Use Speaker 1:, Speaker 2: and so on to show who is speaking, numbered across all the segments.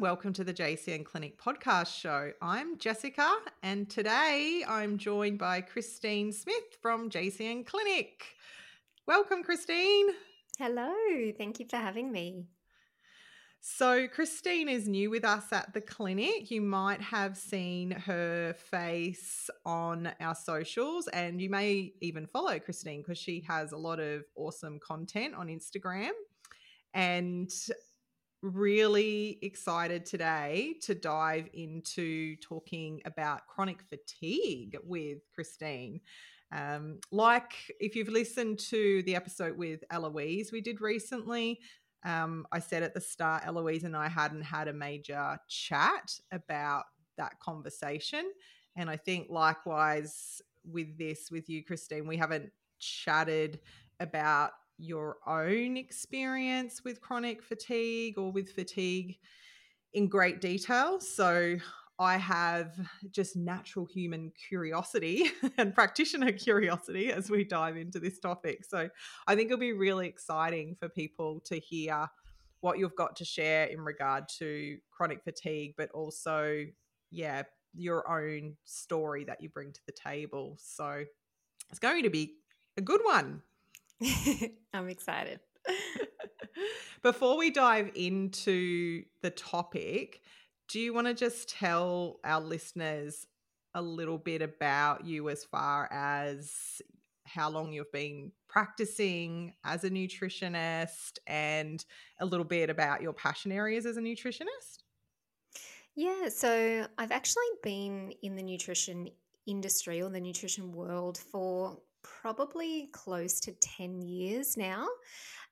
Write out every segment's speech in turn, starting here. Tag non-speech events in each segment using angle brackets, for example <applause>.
Speaker 1: Welcome to the JCN Clinic podcast show. I'm Jessica and today I'm joined by Christine Smith from JCN Clinic. Welcome, Christine.
Speaker 2: Hello, thank you for having me.
Speaker 1: So, Christine is new with us at the clinic. You might have seen her face on our socials, and you may even follow Christine because she has a lot of awesome content on Instagram. And really excited today to dive into talking about chronic fatigue with Christine. Um, like if you've listened to the episode with Eloise we did recently, um, I said at the start, Eloise and I hadn't had a major chat about that conversation. And I think likewise with this, with you, Christine, we haven't chatted about your own experience with chronic fatigue or with fatigue in great detail. So I have just natural human curiosity <laughs> and practitioner curiosity as we dive into this topic. So I think it'll be really exciting for people to hear what you've got to share in regard to chronic fatigue, but also, yeah, your own story that you bring to the table. So it's going to be a good one. <laughs>
Speaker 2: I'm excited. <laughs>
Speaker 1: Before we dive into the topic, do you want to just tell our listeners a little bit about you as far as how long you've been practicing as a nutritionist and a little bit about your passion areas as a nutritionist?
Speaker 2: Yeah, so I've actually been in the nutrition industry or the nutrition world for probably close to 10 years now.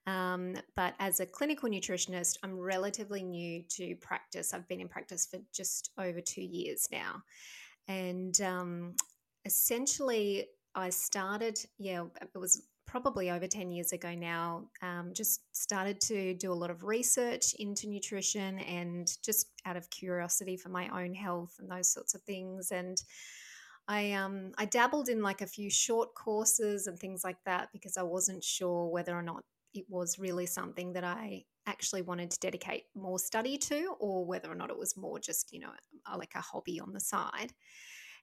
Speaker 2: Um, but as a clinical nutritionist, I'm relatively new to practice. I've been in practice for just over two years now. And um, essentially, I started, yeah, it was probably over 10 years ago now, um, just started to do a lot of research into nutrition and just out of curiosity for my own health and those sorts of things. And I um I dabbled in like a few short courses and things like that because I wasn't sure whether or not it was really something that I actually wanted to dedicate more study to or whether or not it was more just you know like a hobby on the side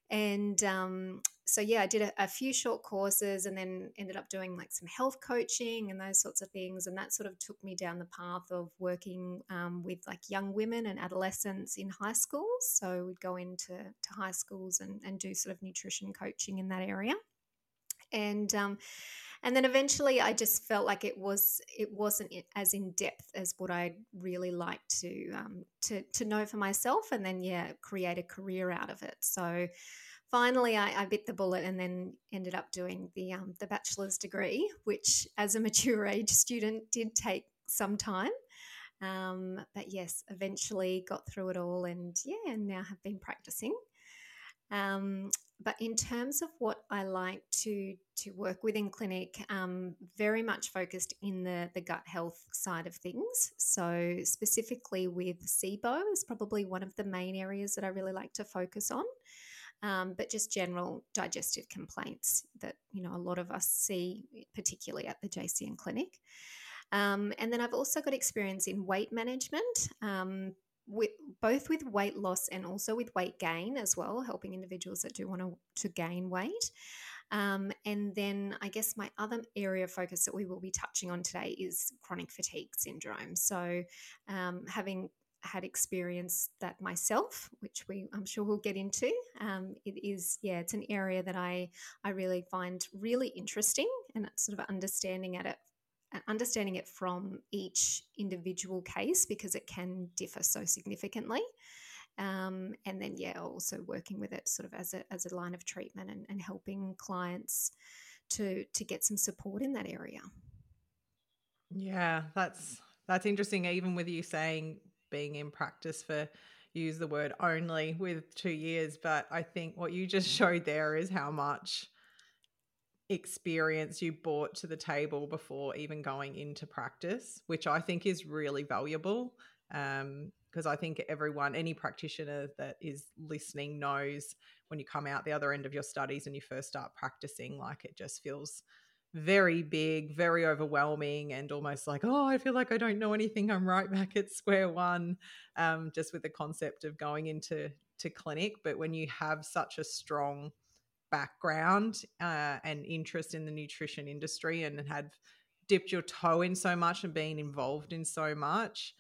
Speaker 2: and um, so yeah i did a, a, few short courses and then ended up doing like some health coaching and those sorts of things. And that sort of took me down the path of working um, with like young women and adolescents in high schools. So we'd go into to high schools and, and do sort of nutrition coaching in that area. And um, and then eventually i just felt like it was it wasn't as in depth as what i'd really like to um, to to know for myself and then yeah create a career out of it so finally I, I, bit the bullet and then ended up doing the um, the bachelor's degree, which as a mature <laughs> age student did take some time. Um, but yes, eventually got through it all, and yeah, and now have been practicing. Um, but in terms of what I like to to work with in clinic, um, very much focused in the the gut health side of things. So specifically with SIBO is probably one of the main areas that I really like to focus on um, but just general digestive complaints that you know a lot of us see, particularly at the JCN clinic. Um, and then I've also got experience in weight management, um, with both with weight loss and also with weight gain as well, helping individuals that do want to, to gain weight. Um, and then I guess my other area of focus that we will be touching on today is chronic fatigue syndrome. So, um, having had experienced that myself, which we I'm sure we'll get into. Um, it is yeah, it's an area that I I really find really interesting, and sort of understanding at it understanding it from each individual case because it can differ so significantly. Um, and then yeah, also working with it sort of as a as a line of treatment and, and helping clients to to get some support in that area.
Speaker 1: Yeah, that's that's interesting. Even with you saying being in practice for use the word only with two years, but I think what you just <laughs> showed there is how much experience you brought to the table before even going into practice, which I think is really valuable. Um, because I think everyone, any practitioner that is listening, knows when you come out the other end of your studies and you first start practicing, like it just feels very big, very overwhelming, and almost like, oh, I feel like I don't know anything. I'm right back at square one, um, just with the concept of going into to clinic. But when you have such a strong background uh, and interest in the nutrition industry and had dipped your toe in so much and been involved in so much,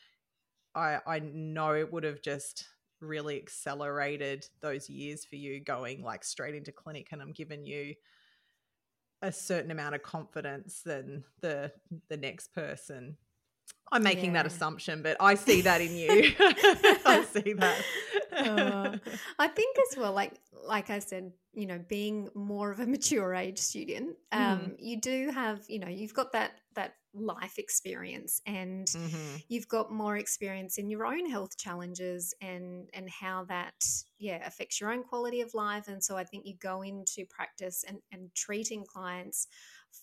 Speaker 1: I, I know it would have just really accelerated those years for you going like straight into clinic and I'm giving you a certain amount of confidence than the the next person. I'm making yeah. that assumption, but I see that in you. <laughs> I see that.
Speaker 2: Uh, <laughs> I think as well, like like I said, you know, being more of a <laughs> mature age student, um, mm. you do have, you know, you've got that that life experience and mm-hmm. you've got more experience in your own health challenges and and how that yeah affects your own quality of life and so i think you go into practice and and treating clients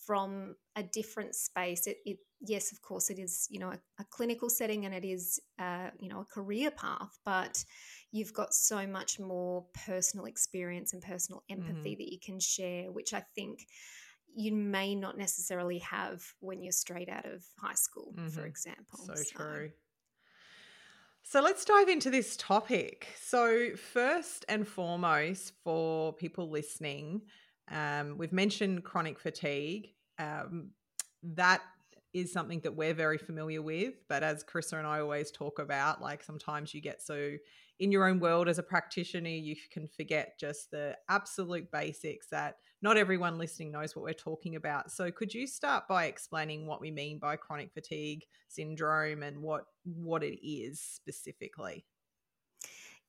Speaker 2: from a different space it, it yes of course it is you know a, a clinical setting and it is uh, you know a career path but you've got so much more personal experience and personal empathy mm-hmm. that you can share which i think you may not necessarily have when you're straight out of high school, mm-hmm. for example.
Speaker 1: So, so true. So let's dive into this topic. So, first and foremost, for people listening, um, we've mentioned chronic fatigue. Um, that is something that we're very familiar with. But as Carissa and I always talk about, like sometimes you get so in your own world as a practitioner, you can forget just the absolute basics that not everyone listening knows what we're talking about. So could you start by explaining what we mean by chronic fatigue syndrome and what what it is specifically?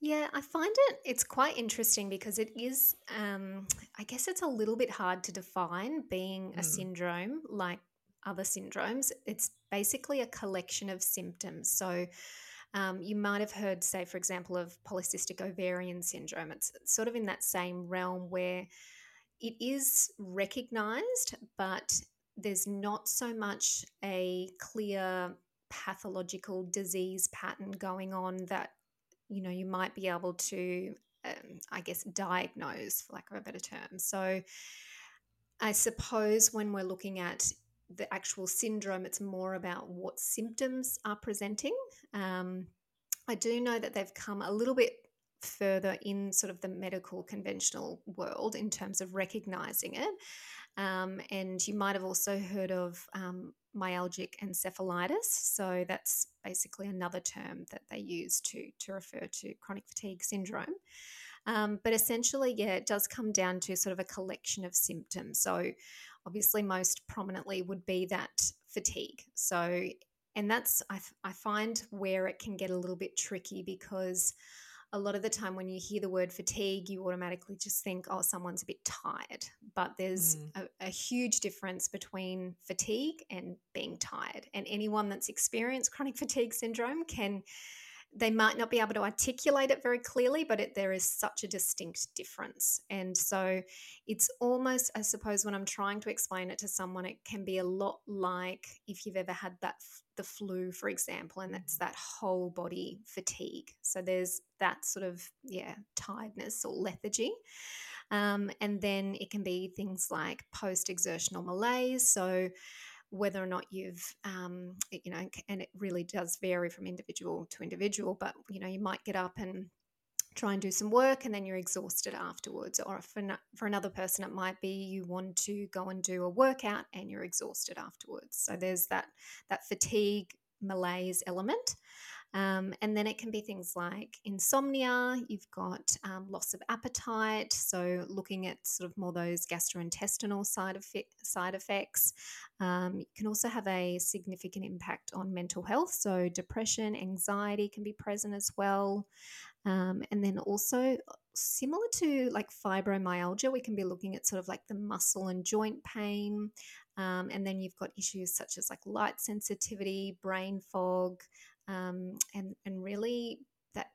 Speaker 2: Yeah, I find it it's quite interesting because it is um, I guess it's a little bit hard to define being a mm. syndrome like other syndromes. It's basically a collection of symptoms. So um, you might have heard, say, for example, of polycystic ovarian syndrome. It's sort of in that same realm where it is recognized, but there's not so much a clear pathological disease pattern going on that you know you might be able to um, i guess diagnose for lack of a better term so i suppose when we're looking at the actual syndrome, it's more about what symptoms are presenting. Um, I do know that they've come a little bit further in sort of the medical conventional world in terms of recognizing it. Um, and you might have also heard of um, myalgic encephalitis. So that's basically another term that they use to, to refer to chronic fatigue syndrome. Um, but essentially, yeah, it does come down to sort of a collection of symptoms. So obviously most prominently would be that fatigue. So, and that's, I, I find where it can get a little bit tricky because a lot of the time when you hear the word fatigue, you automatically just think, oh, someone's a bit tired. But there's mm. a, a, huge difference between fatigue and being tired. And anyone that's experienced chronic fatigue syndrome can they might not be able to articulate it very clearly, but it, there is such a distinct difference. And so it's almost, I suppose, when I'm trying to explain it to someone, it can be a lot like if you've ever had that the flu, for example, and that's that whole body fatigue. So there's that sort of yeah tiredness or lethargy. Um, and then it can be things like post exertional malaise. So whether or not you've um, you know and it really does vary from individual to individual but you know you might get up and try and do some work and then you're exhausted afterwards. Or for, for another person it might be you want to go and do a workout and you're exhausted afterwards. So there's that that fatigue malaise element um, and then it can be things like insomnia, you've got um, loss of appetite, so looking at sort of more those gastrointestinal side, side effects. Um, you can also have a significant impact on mental health, so depression, anxiety can be present as well. Um, and then also similar to like fibromyalgia, we can be looking at sort of like the muscle and joint pain. Um, and then you've got issues such as like light sensitivity, brain fog, um, and and really that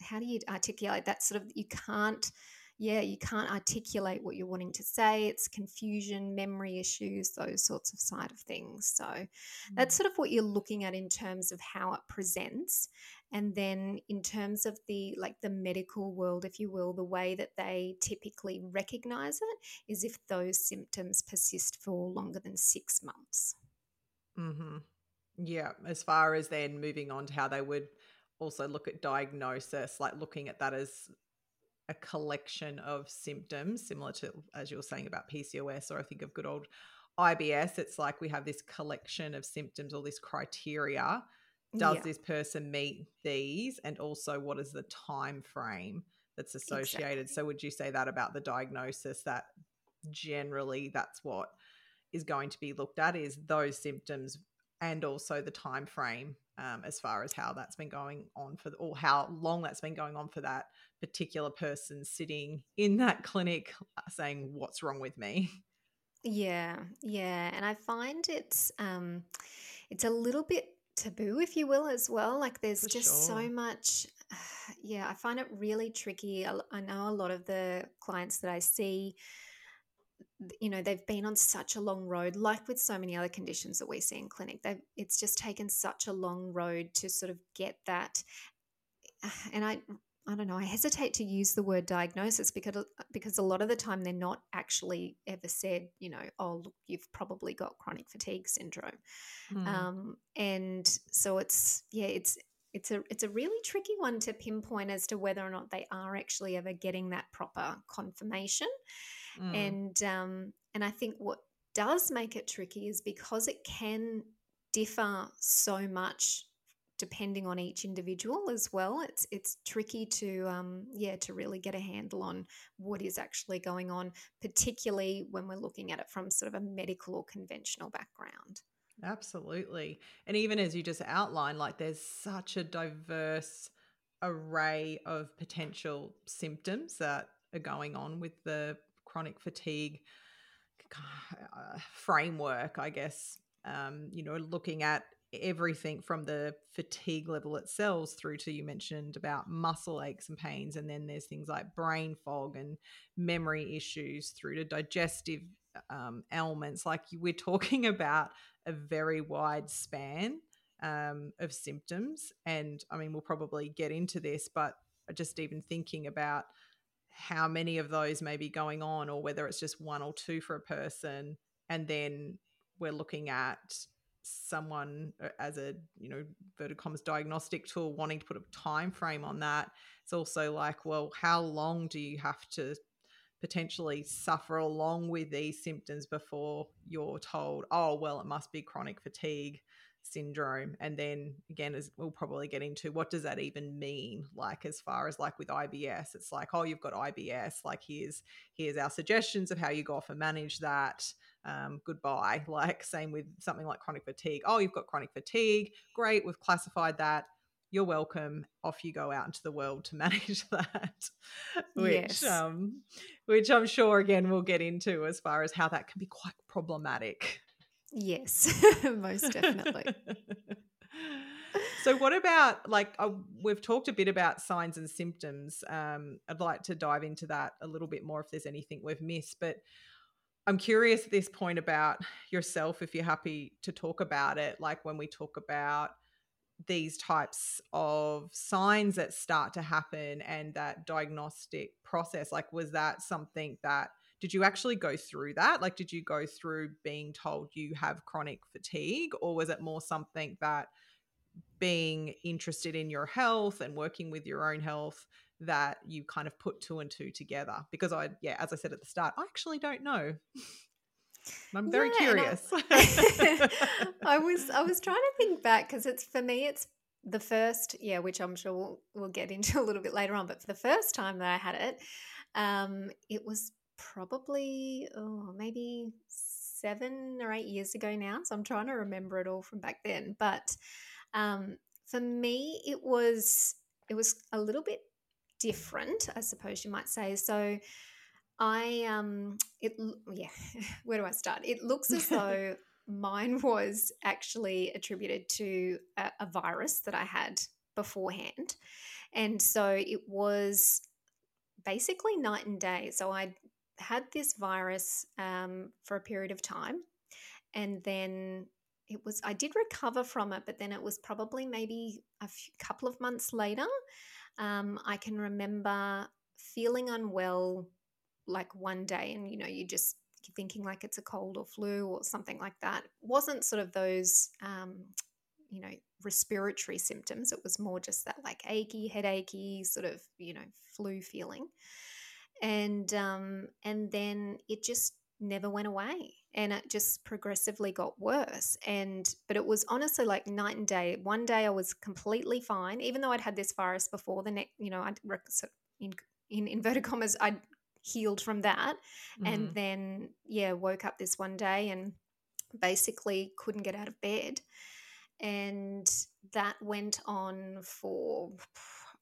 Speaker 2: how do you articulate that sort of you can't yeah, you can't articulate what you're wanting to say. It's confusion, memory issues, those sorts of side of things. So mm. that's sort of what you're looking at in terms of how it presents. And then in terms of the like the medical world, if you will, the way that they typically recognize it is if those symptoms persist for longer than six months.
Speaker 1: Mm-hmm. Yeah, as far as then moving on to how they would also look at diagnosis, like looking at that as a collection of symptoms, similar to as you were saying about PCOS, or I think of good old IBS. It's like we have this collection of symptoms or this criteria. Does yeah. this person meet these? And also, what is the time frame that's associated? Exactly. So, would you say that about the diagnosis? That generally, that's what is going to be looked at is those symptoms and also the time frame um, as far as how that's been going on for or how long that's been going on for that particular person sitting in that clinic uh, saying what's wrong with me
Speaker 2: yeah yeah and i find it's um it's a little bit taboo if you will as well like there's for just sure. so much <sighs> yeah i find it really tricky I, I know a lot of the clients that i see you know they've been on such a long road like with so many other conditions that we see in clinic they it's just taken such a long road to sort of get that <sighs> and i I don't know. I hesitate to use the word diagnosis because because a lot of the time they're not actually ever said, you know, oh look, you've probably got chronic fatigue syndrome, mm. um, and so it's yeah, it's it's a it's a really tricky one to pinpoint as to whether or not they are actually ever getting that proper confirmation. Mm. And um, and I think what does make it tricky is because it can differ so much depending on each individual as well. It's it's tricky to um, yeah to really get a handle on what is actually going on, particularly when we're looking at it from sort of a medical or conventional background.
Speaker 1: Absolutely, and even as you just outlined, like there's such a diverse array of potential symptoms that are going on with the chronic fatigue uh, framework, I guess. Um, you know, looking at everything from the fatigue level itself through to you mentioned about muscle aches and pains and then there's things like brain fog and memory issues through to digestive um, ailments like we're talking <laughs> about a very wide span um, of symptoms and i mean we'll probably get into this but just even thinking about how many of those may be going on or whether it's just one or two for a person and then we're looking at someone uh, as a you know verted commas diagnostic tool wanting to put a time frame on that. It's also like well how long do you have to potentially suffer along with these symptoms before you're told oh well it must be chronic fatigue syndrome and then again as we'll probably get into what does that even mean? Like as far as like with IBS it's like oh you've got IBS like here's here's our suggestions of how you go off and manage that um, goodbye. <laughs> Like same with something like chronic fatigue. Oh you've got chronic fatigue. Great we've classified that. You're welcome. Off you go out into the world to <laughs> manage that. Which yes. um which i'm sure again we'll get into as far as how that can be quite problematic
Speaker 2: Yes, <laughs> most definitely.
Speaker 1: so, what about like uh, we've talked a bit about signs and symptoms? Um, I'd like to dive into that a little bit more if there's anything we've missed, but I'm curious at this point about yourself if you're happy to talk about it. Like when we talk about these types of signs that start to happen and that diagnostic process, like was that something that did you actually go through that? Like, did you go through being told you have chronic fatigue, or was it more something that being interested in your health and working with your own health that you kind of put two and two together? Because I, yeah, as I said at the start, I actually don't know. <laughs> I'm very yeah, curious.
Speaker 2: I, <laughs> I was I was trying to think back because it's for me it's the first yeah which I'm sure we'll, we'll get into a little bit later on but for the first time that I had it um, it was probably oh, maybe seven or eight years ago now. So I'm trying to remember it all from back then. But um, for me, it was it was a little bit different, I suppose you might say. So I um it yeah, <laughs> where do I start? It looks as <laughs> though mine was actually attributed to a, a virus that I had beforehand. And so it was basically night and day. So I had this virus um, for a period of time, and then it was I did recover from it, but then it was probably maybe a few, couple of months later. Um, I can remember feeling unwell like one day, and you know, you just thinking like it's a cold or flu or something like that. It wasn't sort of those, um, you know, respiratory symptoms. It was more just that like achy, headachy, sort of, you know, flu feeling. And um, and then it just never went away and it just progressively got worse and but it was honestly like night and day one day i was completely fine even though i'd had this virus before the next you know i'd in, in inverted commas i'd healed from that mm. and mm-hmm. then yeah woke up this one day and basically couldn't get out of bed and that went on for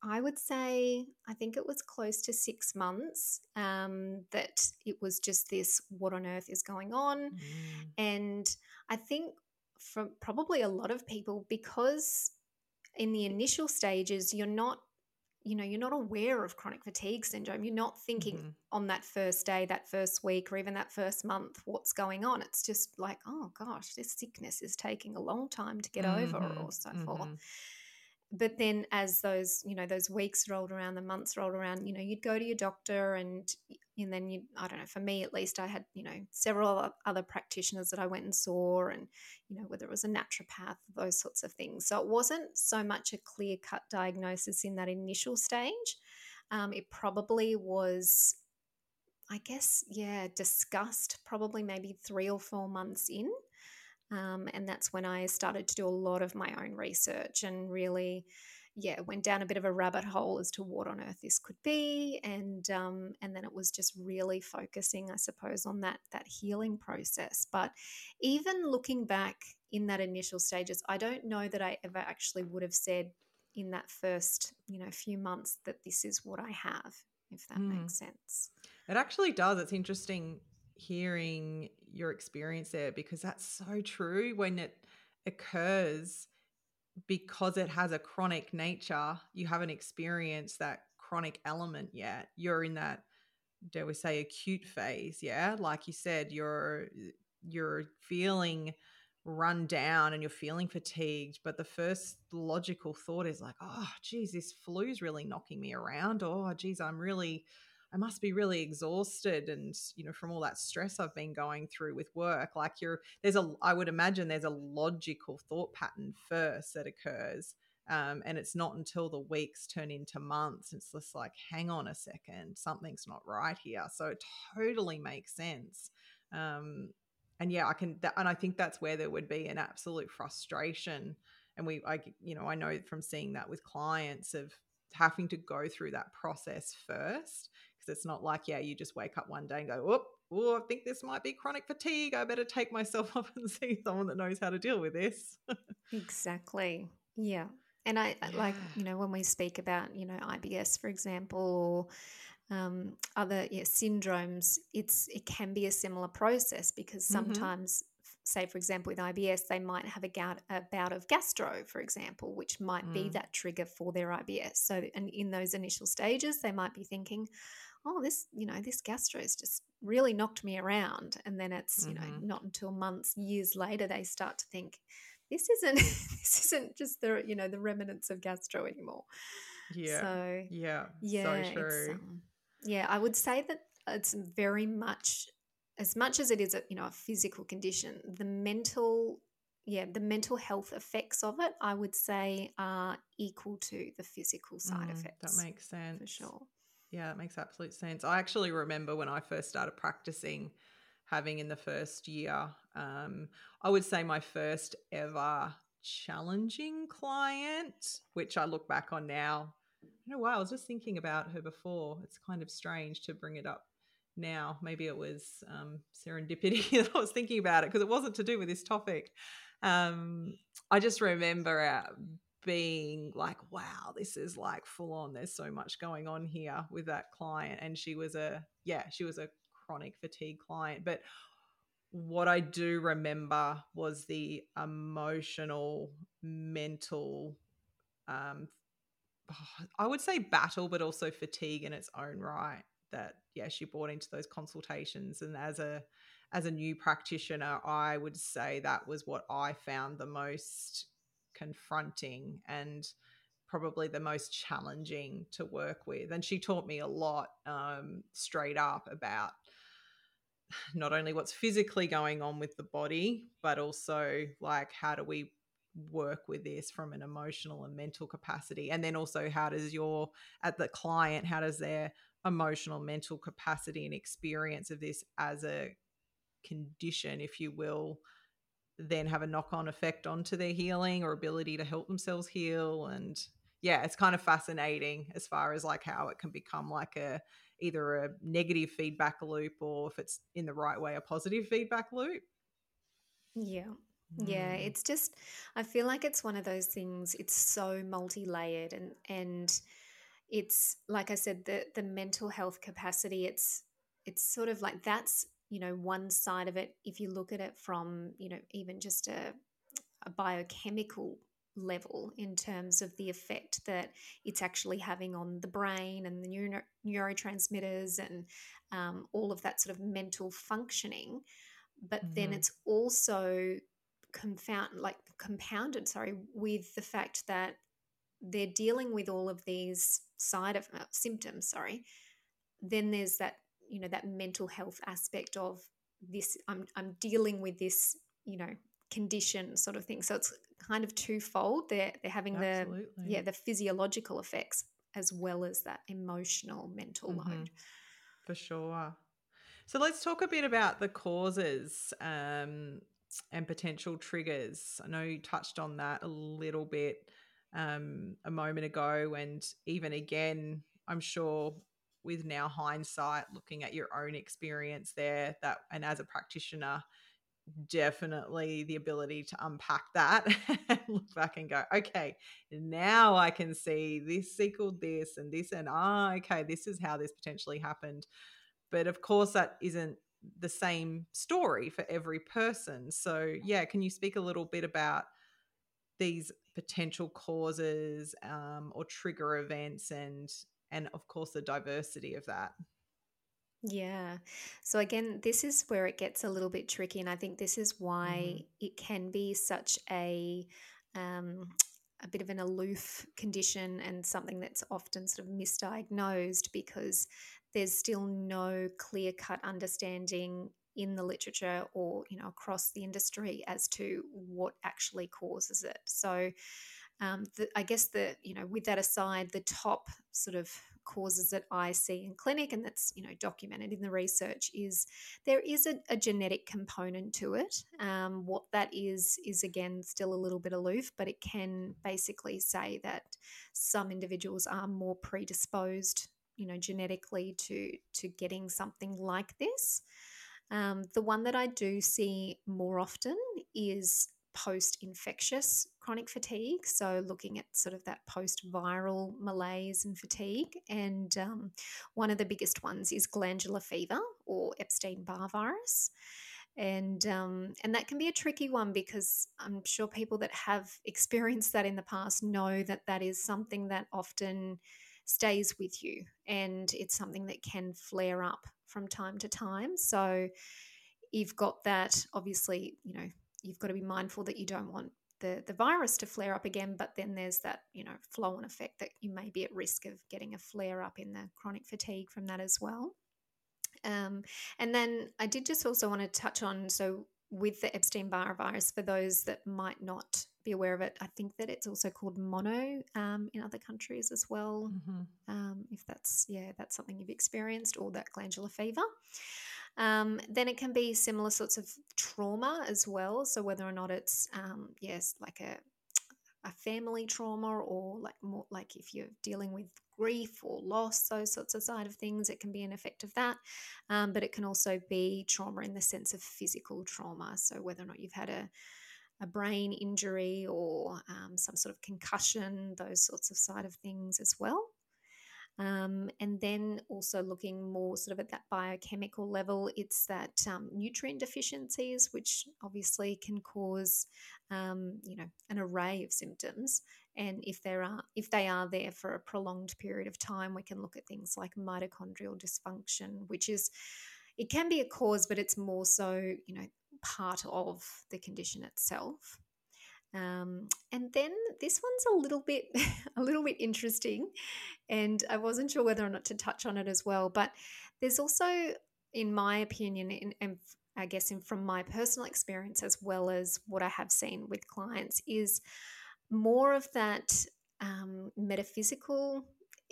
Speaker 2: I would say, I think it was close to six months um, that it was just this what on earth is going on. Mm. And I think for probably a lot of people, because in the initial stages, you're not you know you're not aware of chronic fatigue syndrome you're not thinking mm-hmm. on that first day that first week or even that first month what's going on it's just like oh gosh this sickness is taking a long time to get mm-hmm. over or so mm-hmm. forth but then as those you know those weeks rolled around the months rolled around you know you'd go to your doctor and and then you i don't know for me at least i had you know several other practitioners that i went and saw and you know whether it was a naturopath those sorts of things. So it wasn't so much a clear cut diagnosis in that initial stage. Um, it probably was i guess yeah discussed probably maybe three or four months in um, and that's when I started to do a lot of my own research and really, yeah, went down a bit of a rabbit hole as to what on earth this could be, and um, and then it was just really focusing, I suppose, on that that healing process. But even looking back in that initial stages, I don't know that I ever actually would have said in that first, you know, few months that this is what I have, if that mm. makes sense.
Speaker 1: It actually does. It's interesting hearing your experience there because that's so true when it occurs because it has a chronic nature you haven't experienced that chronic element yet. You're in that dare we say acute phase yeah? Like you said you're you're feeling run down and you're feeling fatigued but the first logical thought is like oh geez this flu's really knocking me around oh geez i'm really I must be really exhausted and you know from all that stress I've been going through with work like you're there's a I would imagine there's a logical thought pattern first that occurs um, and it's not until the weeks turn into months it's just like hang on a second something's not right here. So it totally makes sense um, and yeah I can and I think that's where there would be an absolute frustration and we I you know I know from seeing that with clients of having to go through that process first because it's not like yeah you just wake up one day and go whoop oh i think this might be chronic fatigue i better take myself <laughs> up and see someone that knows how to deal with this
Speaker 2: exactly yeah and I yeah. like you know when we speak about you know IBS for example or um, other yeah, syndromes, it's it can be a similar process because mm-hmm. sometimes, mm-hmm. say for example with IBS, they might have a, gout, a bout of gastro, for example, which might mm. be that trigger for their IBS. So, and in those initial stages, they might be thinking, oh, this, you know, this gastro's just really knocked me around. And then it's, you mm-hmm. know, not until months, years later, they start to think, this isn't, <laughs> this isn't just the, you know, the remnants of gastro anymore.
Speaker 1: Yeah. So, yeah. Yeah. So true. Um,
Speaker 2: yeah. I would say that it's very much, as much as it is a, you know, a physical condition, the mental yeah, the mental health effects of it, I would say, are equal to the physical side mm, effects.
Speaker 1: That makes sense.
Speaker 2: For sure.
Speaker 1: Yeah, it makes absolute sense. I actually remember when I first started practicing, having in the first year, um, I would say my first ever challenging client, which I look back on now. I know why I was just thinking about her before. It's kind of strange to bring it up now. Maybe it was um, serendipity <laughs> that I was thinking about it because it wasn't to do with this topic. Um, I just remember being like, wow, this is like full on. There's so much going on here with that client. And she was a, yeah, she was a chronic fatigue client. But what I do remember was the emotional, mental, um, <sighs> I would say battle, but also fatigue in its own right. That yeah, she brought into those consultations, and as a as a new practitioner, I would say that was what I found the most confronting and probably the most challenging to work with. And she taught me a lot um, straight up about not only what's physically going on with the body, but also like how do we work with this from an emotional and mental capacity and then also how does your at the client how does their emotional mental capacity and experience of this as a condition if you will then have a knock-on effect onto their healing or ability to help themselves heal and yeah it's kind of fascinating as far as like how it can become like a either a negative feedback loop or if it's in the right way a positive feedback loop
Speaker 2: yeah yeah
Speaker 1: Mm.
Speaker 2: it's just i feel like it's one of those things it's so multi-layered and and it's like i said the the mental health capacity it's it's sort of like that's you know one side of it if you look at it from you know even just a, a biochemical level in terms of the effect that it's actually having on the brain and the neuro- neurotransmitters and um, all of that sort of mental functioning but then
Speaker 1: Mhm.
Speaker 2: it's also confound like compounded sorry with the fact that they're dealing with all of these side of uh, symptoms sorry then there's that you know that mental health aspect of this i'm i'm dealing with this you know condition sort of thing. So it's kind of twofold. They're they're having the yeah the physiological effects as well as that emotional mental
Speaker 1: Mhm.
Speaker 2: load.
Speaker 1: For sure. So let's talk a bit about the causes um, and potential triggers. I know you touched on that a little bit um, a moment ago and even again i'm sure with now hindsight looking at your own experience there that and as a practitioner definitely the ability to unpack that <laughs> and look back and go okay now i can see this equaled this and this and ah okay this is how this potentially happened. But of course that isn't the same story for every person. So yeah can you speak a little bit about these potential causes um, or trigger events and and of course the diversity of that
Speaker 2: Yeah. So again, this is where it gets a little bit tricky, and I think this is why it can be such a um, a bit of an aloof condition and something that's often sort of misdiagnosed because there's still no clear cut understanding in the literature or you know across the industry as to what actually causes it. So um, the, I guess the you know with that aside, the top sort of causes that I see in clinic and that's you know documented in the research is there is a, a genetic component to it. Um, what that is is again still a little bit aloof, but it can basically say that some individuals are more predisposed, you know, genetically to to getting something like this. Um, the one that I do see more often is post infectious chronic fatigue. So, looking at sort of that post viral malaise and fatigue. And um, one of the biggest ones is glandular fever or Epstein Barr virus. And um, and that can be a tricky one because I'm sure people that have <laughs> experienced that in the past know that that is something that often stays with you and it's something that can flare up from time to time. So you've got that obviously, you know, you've got to be mindful that you don't want the, the virus to flare up again, but then there's that, you know, flow on effect that you may be at risk of getting a flare up in the chronic fatigue from that as well. Um, and then I did just also want to touch on so with the Epstein Barr virus, for those that might not be aware of it, I think that it's also called mono um, in other countries as well.
Speaker 1: mm-hmm.
Speaker 2: Um, if that's yeah, that's something you've experienced, or that glandular fever. Um, then it can be similar sorts of trauma as well. So whether or not it's um, yes, like a a family trauma or like more like if you're dealing with grief or loss, those sorts of side of things, it can be an effect of that. Um, but it can also be trauma in the sense of physical trauma. So whether or not you've had a a brain injury or um, some sort of concussion, those sorts of side of things as well. Um, and then also looking more sort of at that biochemical level, it's that um, nutrient deficiencies, which obviously can cause, um, you know, an array of symptoms. And if there are, if they are there for a prolonged period of time, we can look at things like mitochondrial dysfunction, which is, it can be a cause, but it's more so, you know, part of the condition itself. Um, and then this one's a little bit <laughs> a little bit interesting, and I wasn't sure whether or not to touch on it as well. But there's also, in my opinion, and, and I guess in, from my personal experience as well as what I have seen with clients, is more of that um, metaphysical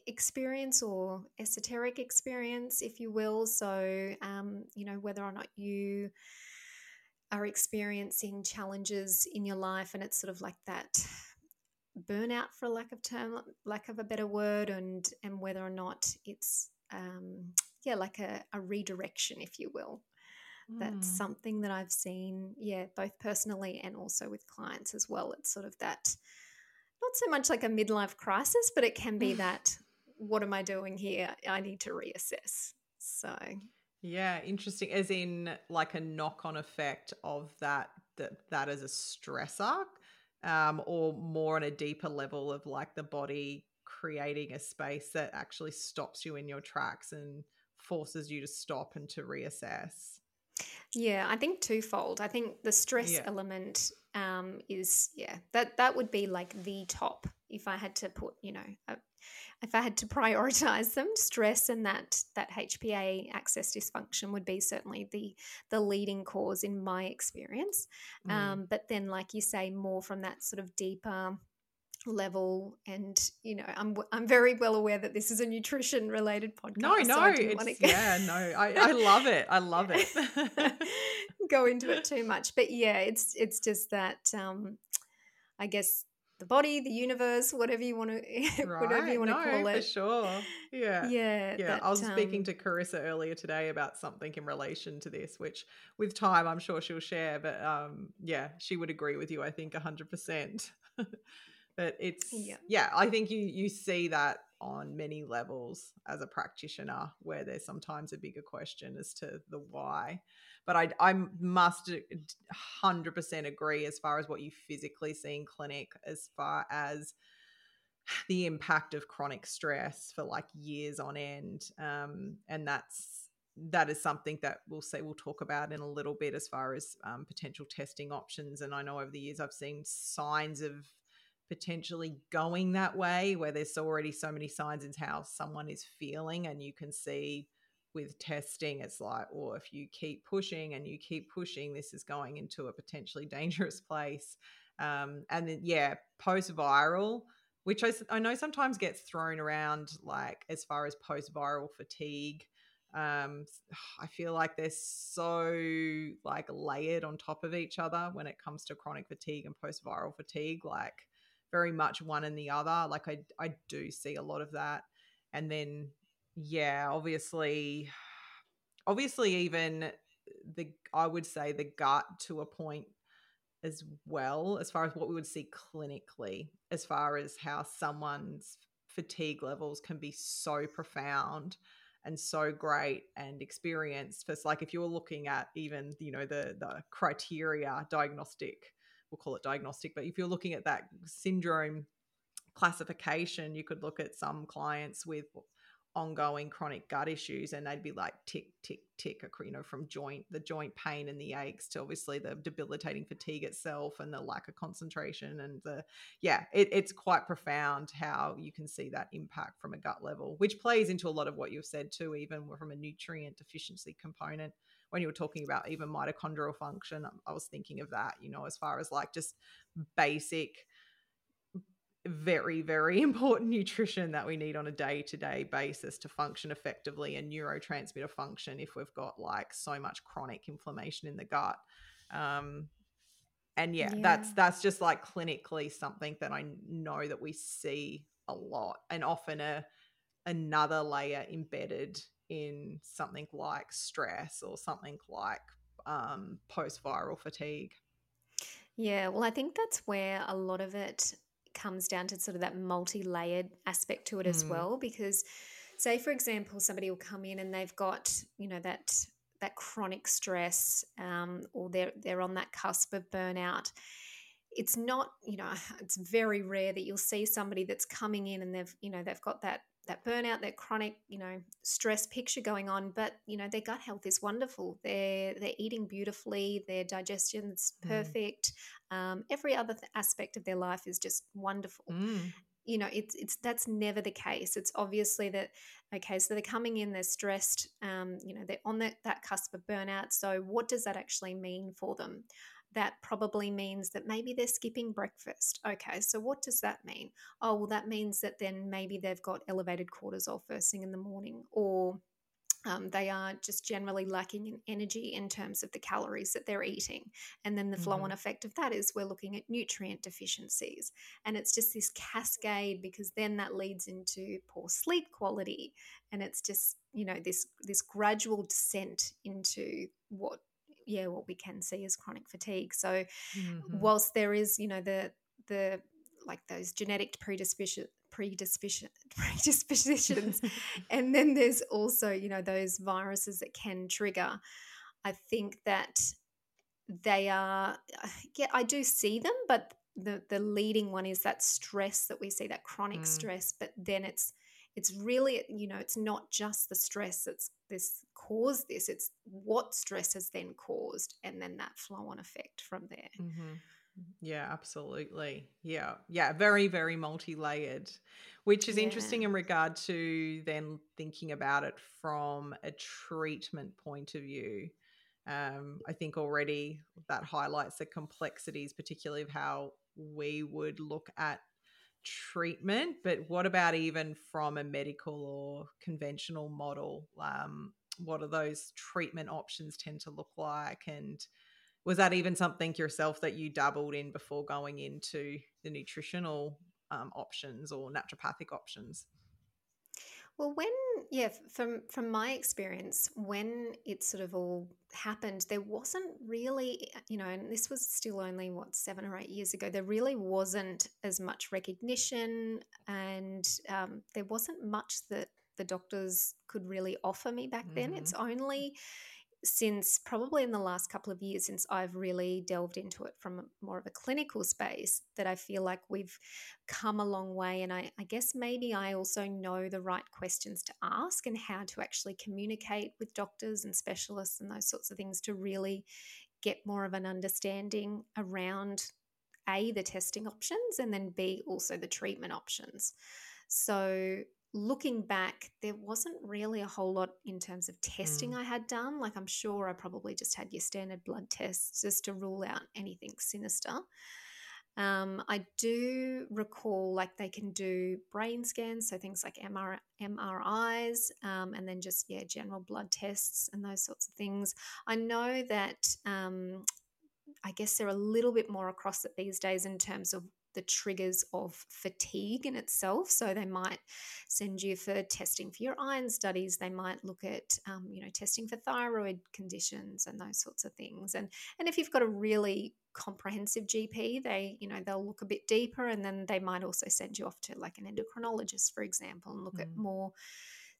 Speaker 2: experience or esoteric experience, if you will. So, um, you know, whether or not you are experiencing challenges in your life and it's sort of like that burnout for a lack of term lack of a better word and and whether or not it's um yeah like a, a redirection if you will. Mm. that's something that i've seen yeah both personally and also with clients as well. It's sort of that not so much like a midlife crisis but it can be <sighs> that what am i doing here? I need to reassess. So
Speaker 1: yeah, interesting. As in, like a knock-on effect of that that that as a stressor, um, or more on a deeper level of like the body creating a space that actually stops you in your tracks and forces you to stop and to reassess.
Speaker 2: Yeah, I think twofold. I think the stress yeah. element um, is yeah that that would be like the top if I had to put you know a, if I had to <laughs> prioritize them, stress and that that HPA axis dysfunction would be certainly the the leading cause in my experience. Mm. Um, but then, like you say, more from that sort of deeper level and you know i'm i'm very well aware that this is a nutrition related podcast
Speaker 1: no no so it's, yeah no I, I love it i love it <laughs>
Speaker 2: go into it too much but yeah it's it's just that um i guess the body, the universe, whatever you want <laughs> to, right. whatever you want no, to call it.
Speaker 1: For sure. Yeah.
Speaker 2: Yeah.
Speaker 1: Yeah. That, I was um, speaking to Carissa earlier today about something in relation to this, which with time I'm sure she'll share. But um, yeah, she would agree with you. I think hundred percent. <laughs> but it's yeah. yeah, I think you you see that on many levels as a practitioner where there's sometimes a bigger question as to the why. But I, I must 100% agree as far as what you physically see in clinic, as far as the impact of chronic stress for like years on end. Um, and that's that is something that we'll say we'll talk about in a little bit as far as um, potential testing options. And I know over the years I've seen signs of potentially going that way where there's already so many signs in how someone is feeling and you can see with testing it's like or if you keep pushing and you keep pushing this is going into a potentially <laughs> dangerous place um, and then yeah post viral which I, I know sometimes gets thrown around like as far as post viral fatigue um, <sighs> i feel like they're so like layered on top of each other when it comes to chronic fatigue and post viral fatigue like very much one and the other. Like I I do see a lot of that. And then yeah, obviously obviously even the I would say the gut to a point as well as far as what we would see clinically as far as how someone's fatigue levels can be so profound and so great and experienced because like if you were looking at even you know the the criteria diagnostic we'll call it diagnostic, but if you're looking at that syndrome classification, you could look at some clients with ongoing chronic gut issues and they'd be like tick tick tick you know from joint the joint pain and the aches to obviously the debilitating fatigue itself and the lack of concentration and the yeah it, it's quite profound how you can see that impact from a gut level which plays into a lot of what you've said too even from a nutrient deficiency component. When you were talking about even mitochondrial function, I was thinking of that, you know, as far as like just basic, very, very <laughs> important nutrition that we need on a day to day basis to function effectively and neurotransmitter function if we've got like so much chronic inflammation in the gut. Um, and yeah, yeah, that's that's just like clinically something that I know that we see a lot and often a another layer embedded in something like stress or something like um, post viral fatigue.
Speaker 2: Yeah, well, I think that's where a lot of it comes down to sort of that multi layered aspect to it as
Speaker 1: Mm.
Speaker 2: well. Because, say, for example, somebody will come in and they've got, you know, that that chronic stress um, or they're they're on that cusp of burnout it's not you know <sighs> it's very rare that you'll see somebody that's coming in and they've you know they've got that that burnout that chronic you know stress picture going on but you know their gut health is wonderful they're they're eating beautifully their digestion's
Speaker 1: Mm.
Speaker 2: perfect um, every other th- aspect of their life is just wonderful
Speaker 1: Mm.
Speaker 2: you know it's it's that's never the case it's obviously that okay so they're coming in they're stressed um, you know they're on that, that cusp of burnout so what does that actually mean for them that probably means that maybe they're skipping breakfast okay so what does that mean oh well that means that then maybe they've got elevated cortisol first thing in the morning or um, they are just generally lacking in energy in terms of the calories that they're eating. And then the flow on effect of that is we're looking at nutrient deficiencies. And it's just this cascade because then that leads into poor sleep quality. And it's just, you know, this this gradual descent into what yeah, what we can see is chronic fatigue. So
Speaker 1: Mhm.
Speaker 2: whilst there is, you know, the the like those genetic predisposition predisposition <laughs> predispositions <laughs> and then there's also you know those viruses that can trigger i think that they are <sighs> yeah i do see them but the the leading one is that stress that we see that chronic
Speaker 1: Mm.
Speaker 2: stress but then it's it's really you know it's not just the stress that's this caused this it's what stress has then caused and then that flow on effect from there
Speaker 1: hmm Yeah, absolutely. Yeah. Yeah. Very, very multi layered, which is interesting in regard to then thinking about it from a treatment point of view. Um, I think already that highlights the complexities, particularly of how we would look at treatment. But what about even from a medical or conventional model? Um, what are those treatment options tend to look like? And was that even something yourself that you dabbled in before going into the nutritional um, options or naturopathic options?
Speaker 2: Well, when yeah, from from my experience, when it sort of all happened, there wasn't really, you know, and this was still only what seven or eight years ago. There really wasn't as much recognition, and um, there wasn't much that the doctors could really offer me back then. It's only since probably in the last couple of years since I've really delved into it from more of a clinical space that I feel like we've come a long way. And I, I guess maybe I also know the right questions to ask and how to actually communicate with doctors and specialists and those sorts of things to really get more of an understanding around A, the testing options, and then B, also the treatment options. So looking back, there wasn't really a whole lot in terms of testing I had done. Like, I'm sure I probably just had your standard blood tests just to rule out anything sinister. Um, I do recall like they can do brain scans, so things like MR, MRIs, um, and then just, yeah, general blood tests and those sorts of things. I know that um, I guess they're a little bit more across it these days in terms of the triggers of fatigue in itself. So they might send you for testing for your iron studies. They might look at, um, you know, testing for thyroid conditions and those sorts of things. And and if you've got a really comprehensive GP, they, you know, they'll look a bit deeper, and then they might also send you off to like an endocrinologist, for example, and look at
Speaker 1: Mm.
Speaker 2: more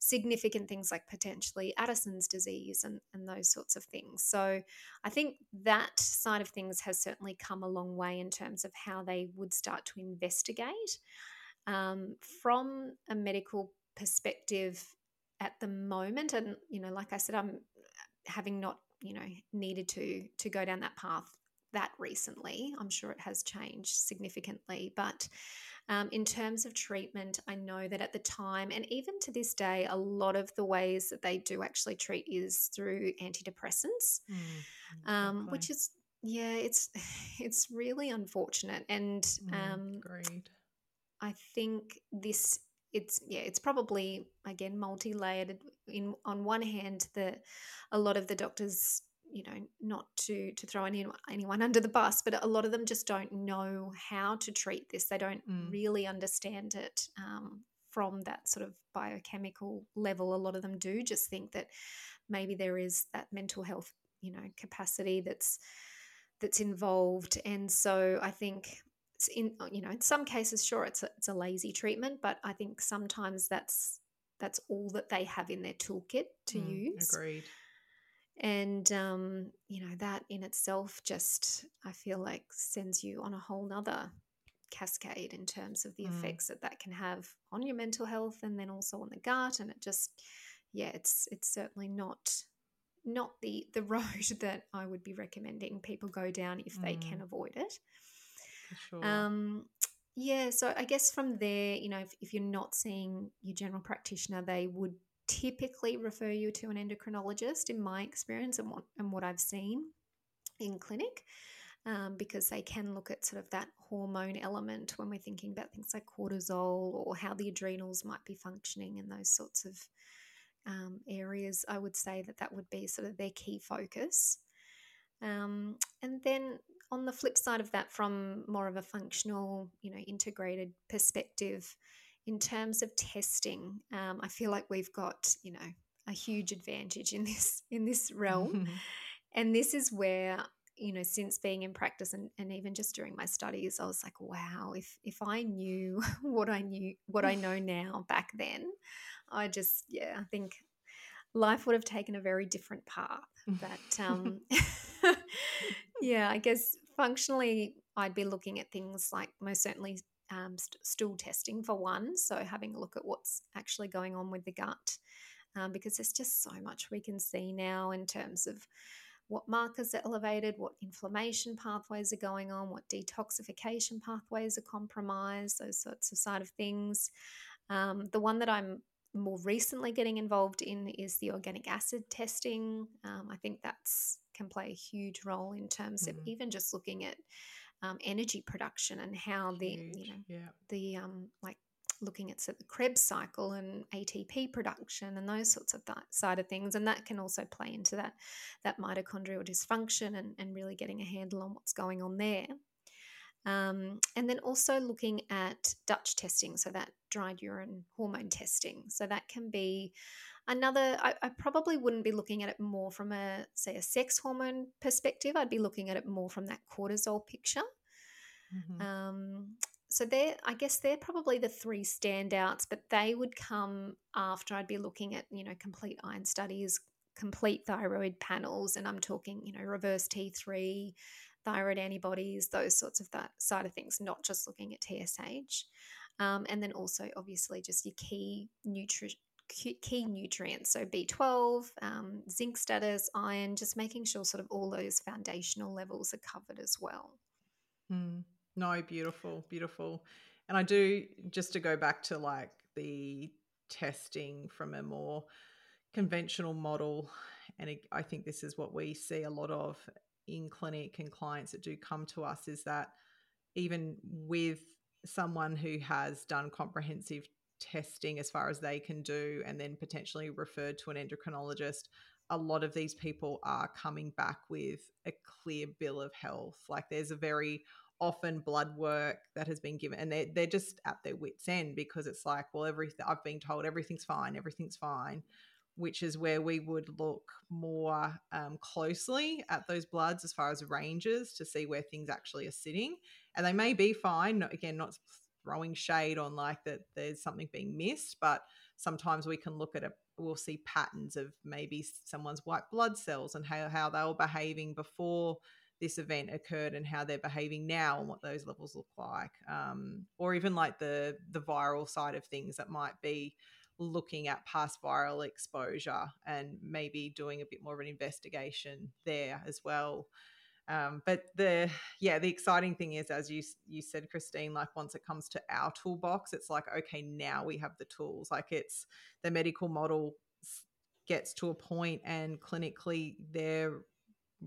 Speaker 2: significant things like potentially Addison's disease and, and those sorts of things. So I think that side of things has certainly come a long way in terms of how they would start to investigate. Um, from a medical perspective at the moment, and you know, like I said, I'm having not, you know, needed to to go down that path that recently. I'm sure it has changed significantly, but um, in terms of treatment, I know that at the time, and even to this day, a lot of the ways that they do actually treat is through antidepressants, um, which is yeah, it's <sighs> it's really unfortunate, and um,
Speaker 1: agreed.
Speaker 2: I think this it's yeah it's probably again multi-layered. In on one hand, the a lot of the doctors you know not to to throw any, anyone under the bus but a lot of them just don't know how to treat this they don't
Speaker 1: Mm.
Speaker 2: really understand it um, from that sort of biochemical level a lot of them do just think that maybe there is that mental health you know capacity that's that's involved. And so I think in you know in some cases sure it's a, it's a lazy treatment but i think sometimes that's that's all that they have in their toolkit to mm, use
Speaker 1: agreed
Speaker 2: and um, you know that in itself just i feel like sends you on a whole nother cascade in terms of the mm. effects that that can have on your mental health and then also on the gut and it just yeah it's it's certainly not not the the <laughs> road that i would be recommending people go down if mm. they can mm. avoid it
Speaker 1: sure.
Speaker 2: um yeah so i guess from there you know if, if you're not seeing your general practitioner they would typically refer you to an endocrinologist in my experience and what and what I've seen in clinic um, because they can look at sort of that hormone element when we're thinking about things like cortisol or how the adrenals might be functioning and those sorts of um, areas. I would say that that would be sort of their key focus. Um, and then on the flip side of that, from more of a functional, you know, integrated perspective, in terms of testing, um, I feel like we've got you know a huge advantage in this in this realm, <laughs> and this is where you know since being in practice and, and even just during my studies i was like wow if if i knew <laughs> what i knew what i know now back then i just yeah i think life would have taken a very different path. But um <laughs> yeah i guess functionally i'd be looking at things like most certainly um, st- stool testing for one. So, having a look at what's actually going on with the gut, um, because there's just so much we can see now in terms of what markers are elevated, what inflammation pathways are going on, what detoxification pathways are compromised, those sorts of side of things. Um, the one that I'm more recently getting involved in is the organic acid testing. Um, I think that's can play a huge role in terms mm-hmm. of even just looking at um, energy production and how the you know
Speaker 1: yeah.
Speaker 2: the um, like looking at the Krebs cycle and ATP production and those sorts of that side of things, and that can also play into that that mitochondrial dysfunction and, and really getting a handle on what's going on there. Um, and then also looking at Dutch testing, so that dried urine hormone testing. So that can be another. I, I probably wouldn't be looking at it more from a say a sex hormone perspective. I'd be looking at it more from that cortisol picture. Mm-hmm. Um, so they're, I guess they're probably the three standouts, but they would come after I'd be looking at, you know, complete iron studies, complete thyroid panels, and I'm talking, you know, reverse T3, thyroid antibodies, those sorts of that side of things, not just looking at TSH. Um, and then also, obviously, just your key nutri- key nutrients. So B12, um, zinc status, iron, just making sure sort of all those foundational levels are covered as well.
Speaker 1: Mm. No, beautiful, beautiful. And I do, just to go back to like the testing from a more conventional model, and I think this is what we see a lot of in clinic and clients that do come to us is that even with someone who has done comprehensive testing as far as they can do and then potentially referred to an endocrinologist a lot of these people are coming back with a clear bill of health. Like there's a very often blood work that has been given and they're, they're just at their wits end because it's like well everything i've been told everything's fine everything's fine which is where we would look more um, closely at those bloods as far as ranges to see where things actually are sitting. And they may be fine again not throwing shade on like that there's something being missed but sometimes we can look at it we'll see patterns of maybe someone's white blood cells and how, how they were behaving before this event occurred and how they're behaving now and what those levels look like um, or even like the the viral side of things that might be looking at past viral exposure and maybe doing a bit more of an investigation there as well um, but the yeah the exciting thing is as you you said christine like once it comes to our toolbox it's like okay now we have the tools. Like it's the medical model gets to a point and clinically their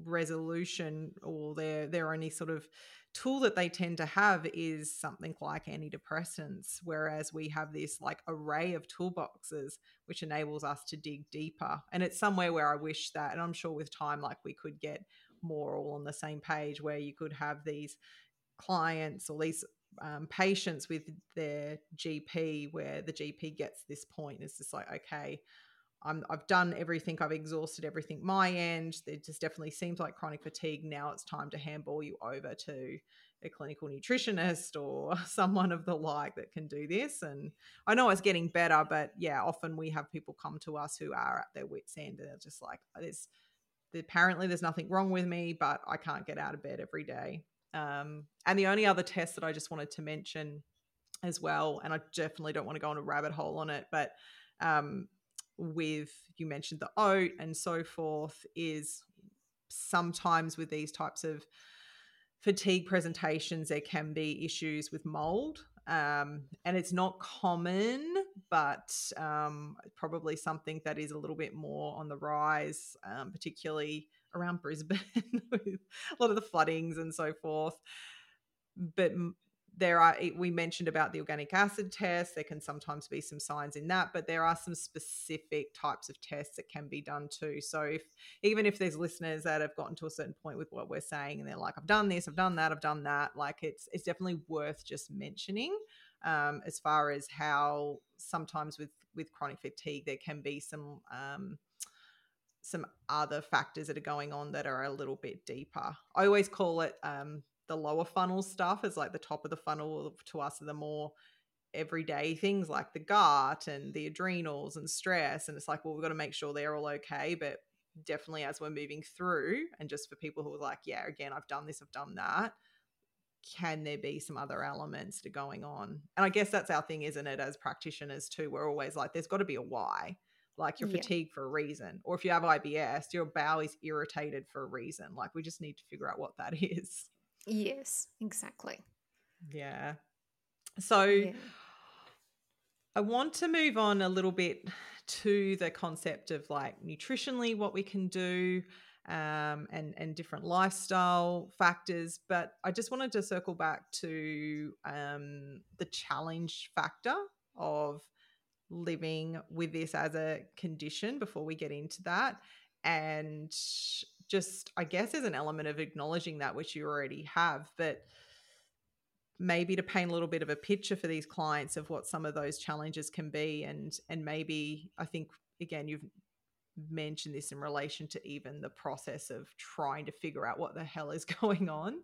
Speaker 1: resolution or their their only sort of tool that they tend to have is something like antidepressants whereas we have this like array of toolboxes which enables us to dig deeper. And it's somewhere where i wish that and i'm sure with time like we could get more all on the same page where you could have these clients or these um, patients with their gp where the gp gets this point it's just like okay I'm, I've done everything, I've exhausted everything my end. It just definitely seems like chronic fatigue. Now it's time to handball you over to a clinical nutritionist or <laughs> someone of the like that can do this. And I know it's getting better, but yeah, often we have people come to us who are at their wits' end and they're just like, there's apparently there's nothing wrong with me, but I can't get out of bed every day. Um, and the only other test that I just wanted to mention as well, and I definitely don't want to go on a rabbit hole on it, but um, with you mentioned the OAT and so forth, is sometimes with these types of fatigue presentations, there can be issues with mold. Um, and it's not common, but um, probably something that is a little bit more on the rise, um, particularly around Brisbane <laughs> with a lot of the floodings and so forth. But there are we mentioned about the organic acid test there can sometimes be some signs in that but there are some specific types of tests that can be done too so if even if there's listeners that have gotten to a certain point with what we're saying and they're like i've done this i've done that i've done that like it's it's definitely worth just mentioning um, as far as how sometimes with with chronic fatigue there can be some um, some other factors that are going on that are a little bit deeper. I always call it um, the lower funnel stuff is like the top of the funnel to us are the more everyday things like the gut and the adrenals and stress and it's like well we've got to make sure they're all okay but definitely as we're moving through and just for people who are like yeah again i've done this i've done that can there be some other elements are going on and i guess that's our thing isn't it as practitioners too we're always like there's got to be a why like you're yeah. fatigued for a reason or if you have ibs your bowel is irritated for a reason like we just need to figure out what that <laughs> is
Speaker 2: Yes, exactly.
Speaker 1: Yeah. So yeah. I want to move on a little bit to the concept of like nutritionally what we can do um, and and different lifestyle factors. But I just wanted to circle back to um, the challenge factor of living with this as a condition before we get into that and just i guess there's an element of acknowledging that which you already have but maybe to paint a little bit of a picture for these clients of what some of those challenges can be and and maybe i think again you've mentioned this in relation to even the process of trying to figure out what the hell is <laughs> going on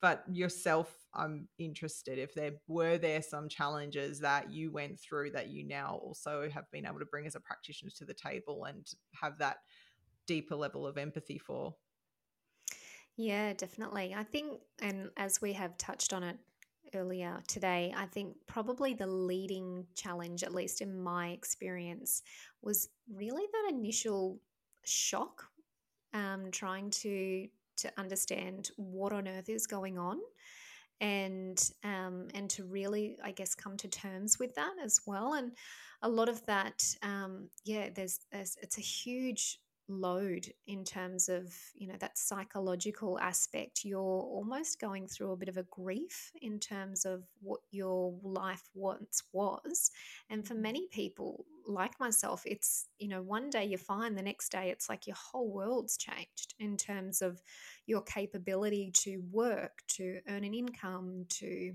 Speaker 1: but yourself i'm interested if there were there some challenges that you went through that you now also have been able to bring as a practitioner to the table and have that deeper level of empathy for.
Speaker 2: Yeah, definitely. I think, and as we have touched on it earlier today, I think probably the leading challenge, at least in my experience, was really that initial shock, um, trying to to understand what on earth is going on, and um, and to really, I guess, come to terms with that as well. And a lot of that, um, yeah, there's, there's it's a huge load in terms of you know that psychological aspect you're almost going through a bit of a grief in terms of what your life once was and for mm-hmm. many people like myself it's you know one day you're fine the next day it's like your whole world's changed in terms of your capability to work to earn an income to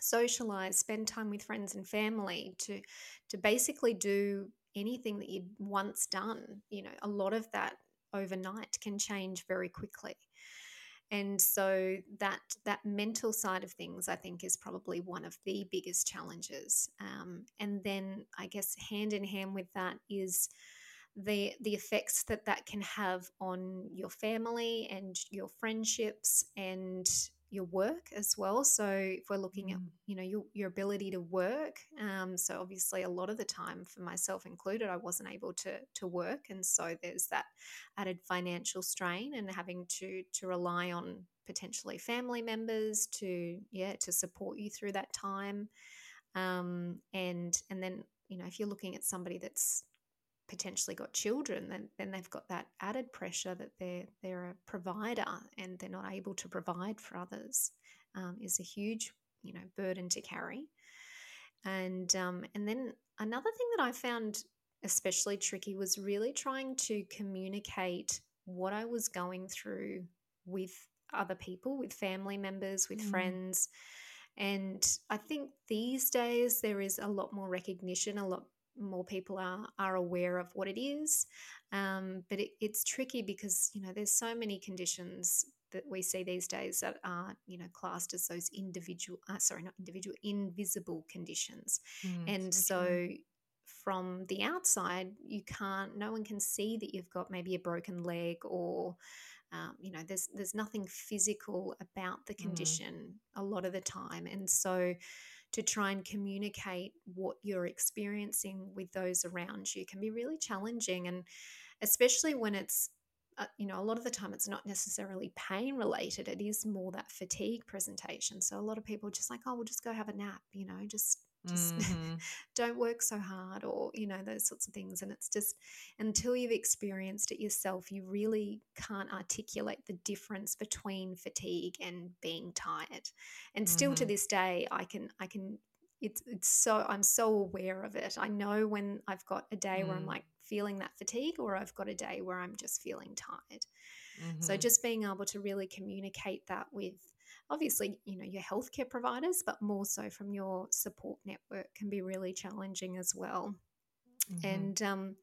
Speaker 2: socialize spend time with friends and family to to basically do anything that you'd once done. You know, a lot of that overnight can change very quickly. And so that that mental side of things, I think, is probably one of the biggest challenges. Um, and then, I guess, hand in hand with that is the the effects that that can have on your family and your friendships and your work as well. So if we're looking mm. at you know your, your ability to work, um, so obviously a lot of the time for myself included, I wasn't able to to work, and so there's that added financial strain and having to to rely on potentially family members to yeah to support you through that time, um, and and then you know if you're looking at somebody that's potentially got children, then, then they've got that added pressure that they're they're a provider and they're not able to provide for others um, is a huge you know burden to carry. And um, and then another thing that I found especially tricky was really trying to communicate what I was going through with other people, with family members, with mm. friends. And I think these days there is a lot more recognition, a lot more people are are aware of what it is. Um, but it, it's tricky because you know there's so many conditions that we see these days that are you know classed as those individual uh, sorry not individual invisible conditions mm, and so, from the outside you can't no one can see that you've got maybe a broken leg or um, you know there's there's nothing physical about the mm. condition mm. a lot of the time and so to try and communicate what you're experiencing with those around you can be really challenging and especially when it's uh, you know, a lot of the time it's not necessarily pain related. It is more that fatigue presentation. So a lot of people are just like, oh, we'll just go have a nap, you know, just just mm-hmm. <laughs> don't work so hard or you know those sorts of things and it's just until you've experienced it yourself you really can't articulate the difference between fatigue and being tired and still mm-hmm. to this day i can i can it's it's so i'm so aware of it i know when i've got a day mm. where i'm mm. like feeling that fatigue or I've got a day where I'm just feeling tired. Mm-hmm. So just being able to really communicate that with obviously, you know, your healthcare providers, but more so from your support network can be really challenging as well. Mm-hmm. And um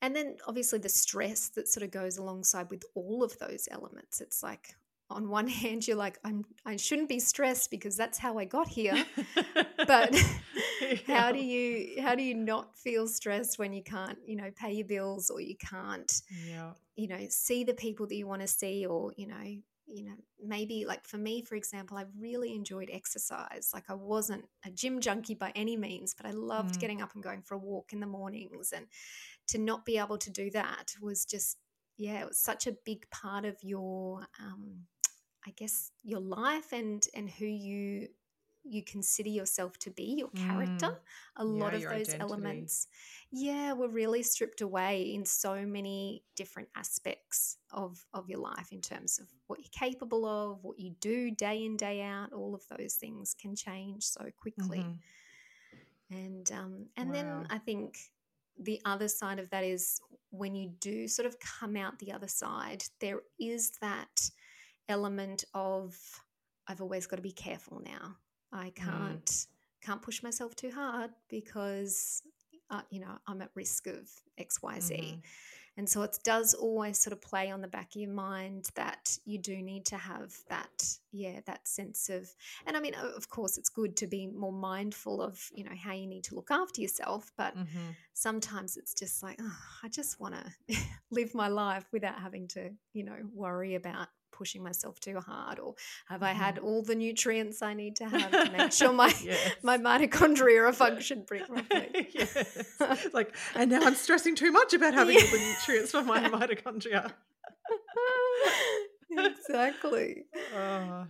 Speaker 2: and then obviously the stress that sort of goes alongside with all of those elements. It's like on one <laughs> hand you're like I'm I shouldn't be stressed because that's how I got here. but <laughs> <laughs> how do you how do you not feel stressed when you can't, you know, pay your bills or you can't yeah. you know, see the people that you want to see or, you know, you know, maybe like for me, for example, I really enjoyed exercise. Like I wasn't a gym junkie by any means, but I loved mm. getting up and going for a walk in the mornings. And to not be able to do that was just, yeah, it was such a big part of your um, I guess your life and and who you you consider yourself to be, your character. Mm. A lot of those identity. elements, yeah, were really stripped away in so many different aspects of of your life in terms of what you're capable of, what you do day in day out. All of those things can change so quickly. Mm-hmm. And um, and wow. then I think the other side of that is when you do sort of come out the other side, there is that element of I've always got to be careful now. I mm. can't mm. can't push myself too hard because uh, you know I'm at risk of X Y Z. Mm-hmm. And so it does always sort of play on the back of your mind that you do need to have that, yeah, that sense of, and I mean, of course, it's good to be more mindful of, you know, how you need to look after yourself. But mm-hmm. sometimes it's just like, oh, I just want to <laughs> live my life without having to, you know, worry about pushing myself too hard or have I had mm-hmm. all the nutrients I need to have to make sure my <laughs> yes. my mitochondria are <laughs> function properly. <laughs>
Speaker 1: yes. Like and now I'm stressing too much about having yeah. all the nutrients for my mitochondria.
Speaker 2: exactly.
Speaker 1: Uh,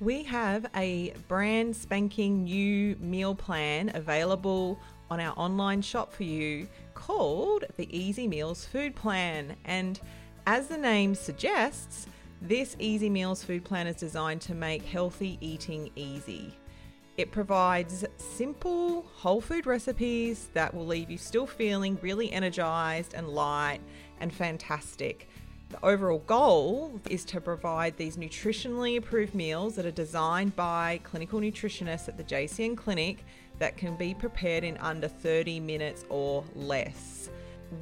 Speaker 1: we have a brand spanking new meal plan available on our online shop for you called the Easy Meals Food Plan. And as the name suggests, this Easy Meals food plan is designed to make healthy eating easy. It provides simple whole food recipes that will leave you still feeling really energized and light and fantastic. The overall goal is to provide these nutritionally approved meals that are designed by clinical nutritionists at the JCN Clinic that can be prepared in under 30 minutes or less.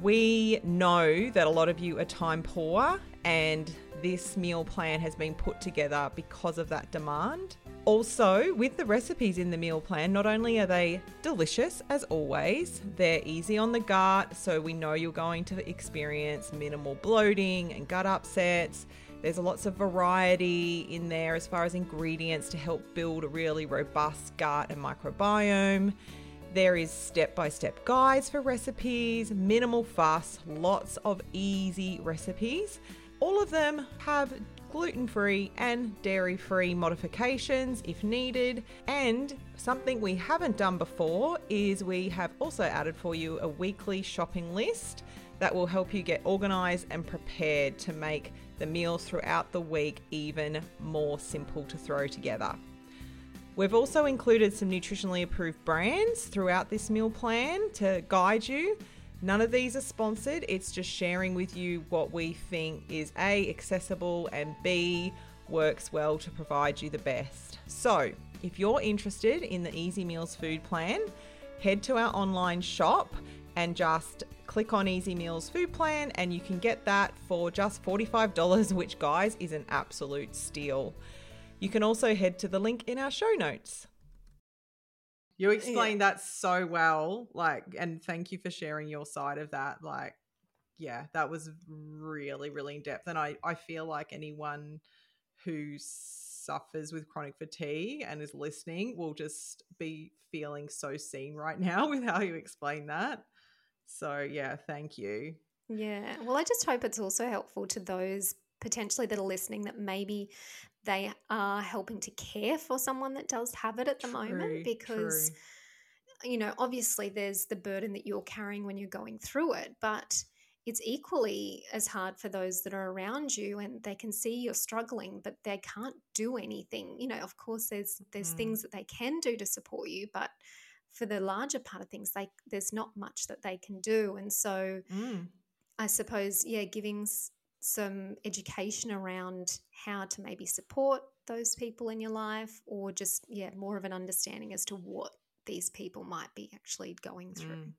Speaker 1: We know that a lot of you are time poor and this meal plan has been put together because of that demand. Also, with the recipes in the meal plan, not only are they delicious as always, they're easy on the gut, so we know you're going to experience minimal bloating and gut upsets. There's lots of variety in there as far as ingredients to help build a really robust gut and microbiome. There is step by step guides for recipes, minimal fuss, lots of easy recipes all of them have gluten free and dairy free modifications if needed. And something we haven't done before is we have also added for you a weekly shopping list that will help you get organized and prepared to make the meals throughout the week even more simple to throw together. We've also included some nutritionally approved brands throughout this meal plan to guide you None of these are sponsored. It's just sharing with you what we think is A, accessible, and B, works well to provide you the best. So, if you're interested in the Easy Meals food plan, head to our online shop and just click on Easy Meals Food Plan, and you can get that for just $45, which, guys, is an absolute steal. You can also head to the link in our show notes. You explained yeah. that so well, like, and thank you for sharing your side of that. Like, yeah, that was really, really in depth. And I, I feel like anyone who suffers with chronic fatigue and is listening will just be feeling so seen right <laughs> now with how you explain that. So, yeah, thank you.
Speaker 2: Yeah. Well, I just hope it's also helpful to those potentially that are listening that maybe they are helping to care for someone that does have it at the true, moment because true. you know obviously there's the burden that you're carrying when you're going through it but it's equally as hard for those that are around you and they can see you're struggling but they can't do anything you know of course there's there's mm. things that they can do to support you but for the larger part of things they there's not much that they can do and so mm. i suppose yeah giving some education around how to maybe support those people in your life or just yeah more of an understanding as to what these people might be actually going through mm.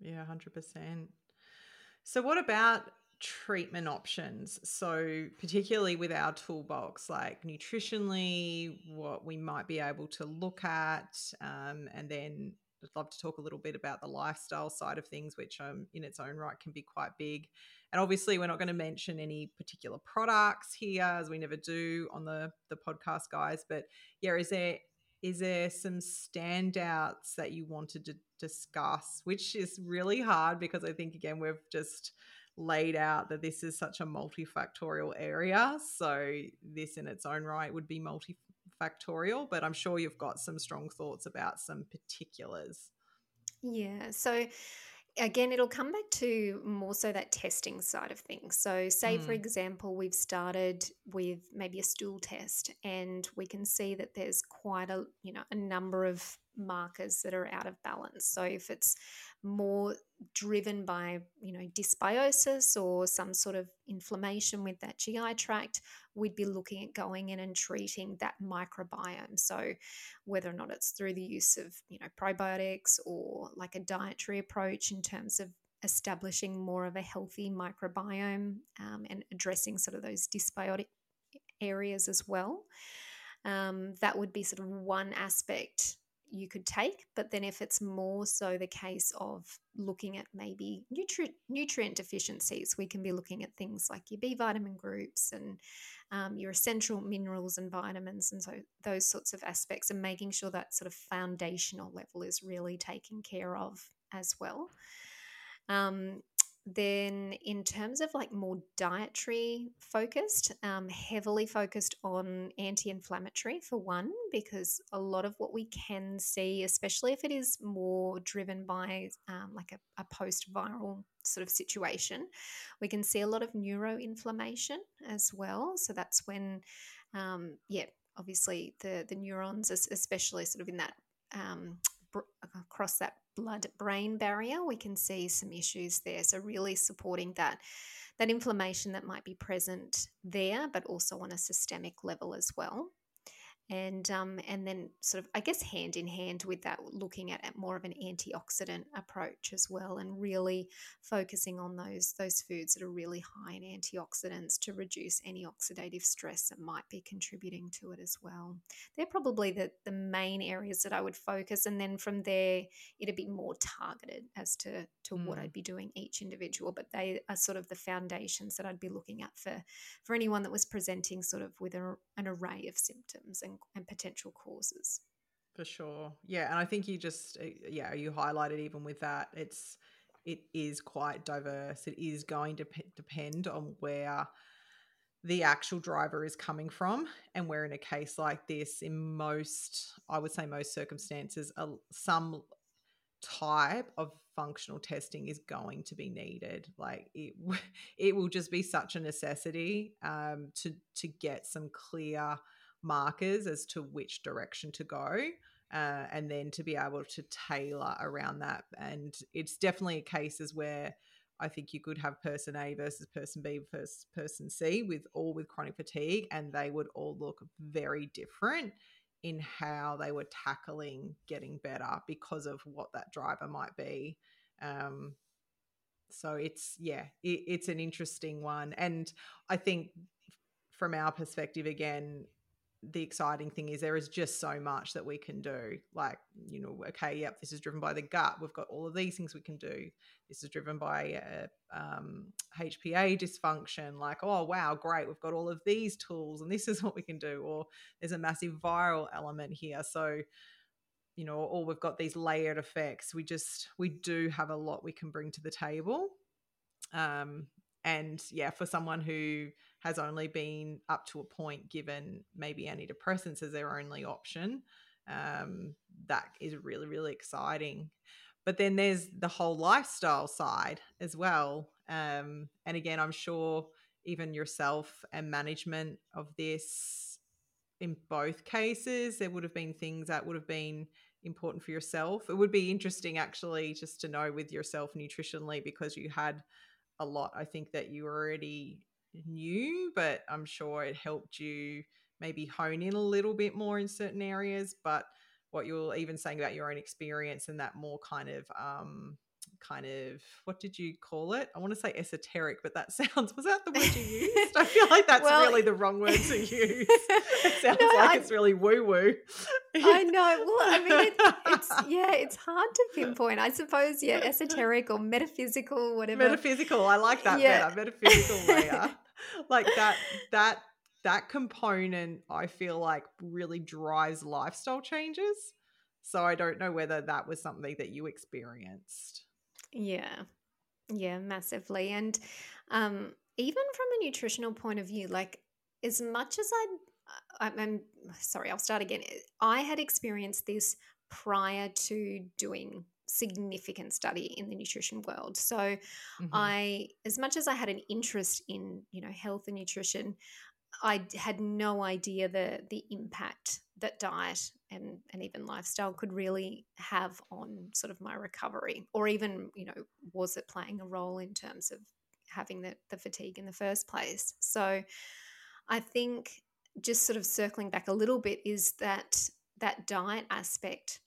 Speaker 1: yeah 100% so, what about treatment options? So, particularly with our toolbox, like nutritionally, what we might be able to look at, um, and then I'd love to talk a little bit about the lifestyle side of things, which um, in its own right can be quite big. And obviously, we're not going to mention any particular products here, as we never do on the the podcast, guys. But yeah, is there is there some standouts that you wanted to discuss, which is really hard because I think, again, we've just laid out that this is such a multifactorial area. So, this in its own right would be multifactorial, but I'm sure you've got some strong thoughts about some particulars.
Speaker 2: Yeah. So, again, it'll come back to more so that testing side of things. So, say mm. for example, we've started with maybe a stool test, and we can see that there's quite a you know a number of markers that are out of balance. So, if it's more driven by you know dysbiosis or some sort of inflammation with that GI tract, we'd be looking at going in and treating that microbiome. So whether or not it's through the use of you know probiotics or like a dietary approach in terms of establishing more of a healthy microbiome um, and addressing sort of those dysbiotic areas as well. Um, that would be sort of one aspect you could take. But then, if it's more so the case of looking at maybe nutri- nutrient deficiencies, we can be looking at things like your B vitamin groups and um, your essential minerals and vitamins, and so those sorts of aspects, and making sure that sort of foundational level is really taken care of as well. Um, then in terms of like more dietary focused um, heavily focused on anti-inflammatory for one because a lot of what we can see especially if it is more driven by um, like a, a post-viral sort of situation we can see a lot of neuroinflammation as well. So that's when um, yeah obviously the the neurons especially sort of in that um, across that blood brain barrier, we can see some issues there. So, really supporting that. That inflammation that might be present there, but also on a systemic level as well and um, and then sort of I guess hand in hand with that, looking at, more of an antioxidant approach as well, and really focusing on those those foods that are really high in antioxidants to reduce any oxidative stress that might be contributing to it as well. They're probably the the main areas that I would focus, and then from there it'd be more targeted as to to mm. what I'd be doing each individual. But they are sort of the foundations that I'd be looking at for for anyone that was presenting sort of with a, an array of symptoms and and potential causes.
Speaker 1: For sure. Yeah. And I think you just, uh, yeah, you highlighted even with that, it's, it is quite diverse. It is going to p- depend on where the actual driver is coming from. And where in a case like this, in most, I would say most circumstances, uh, some type of functional testing is going to be needed like it <laughs> it will just be such a necessity um, to to get some clear markers as to which direction to go. Uh, and then to be able to tailor around that. And it's definitely cases where I think you could have person A versus person B versus person C with all with chronic fatigue, and they would all look very different in how they were tackling getting better because of what that driver might be. Um, so it's yeah, it, it's an interesting one, and I think from our perspective, again, the exciting thing is there is just so much that we can do. Like, you know, okay, yep, this is driven by the gut. We've got all of these things we can do. This is driven by uh, um, HPA dysfunction. Like, oh, wow, great. We've got all of these tools and this <laughs> is what we can do. Or there's a massive viral element here. So, you know, or we've got these layered effects. We just, we do have a lot we can bring to the table. Um, and yeah, for someone who has only been up to a point given maybe antidepressants as their only option. Um, that is really, really exciting. But then there's the whole lifestyle side as well. Um, and again, I'm sure even yourself and management of this in both cases, there would have been things that would have been important for yourself. It would be interesting actually just to know with yourself nutritionally because you had a lot, I think, that you already knew, but I'm sure it helped you maybe hone in a little bit more in certain areas. But what you're even saying about your own experience and that more kind of um, kind of what did you call it? I want to say esoteric, but that <laughs> sounds was that the word you used? I feel like that's well, really <laughs> the wrong word to use. It <laughs> sounds no, like I, it's really woo woo.
Speaker 2: I know. Well, I mean, it, it's yeah, it's hard to pinpoint. I suppose yeah, esoteric or metaphysical, whatever.
Speaker 1: Metaphysical. I like that yeah. better. Metaphysical layer, like that. That that component, I feel like really drives lifestyle changes. So I don't know whether that was something that you experienced.
Speaker 2: Yeah. Yeah, massively. And um, even from a nutritional point of view, like as much as I, uh, I'm sorry, I'll start again. I had experienced this prior to doing significant study in the nutrition world. So mm-hmm. I as much as I had an interest in, you know, health and nutrition, I had no idea the the impact that diet and and even lifestyle could really have on sort of my recovery, or even you know was it playing a role in terms of having the, the fatigue in the first place. So I think just sort of circling back a little bit is that that diet aspect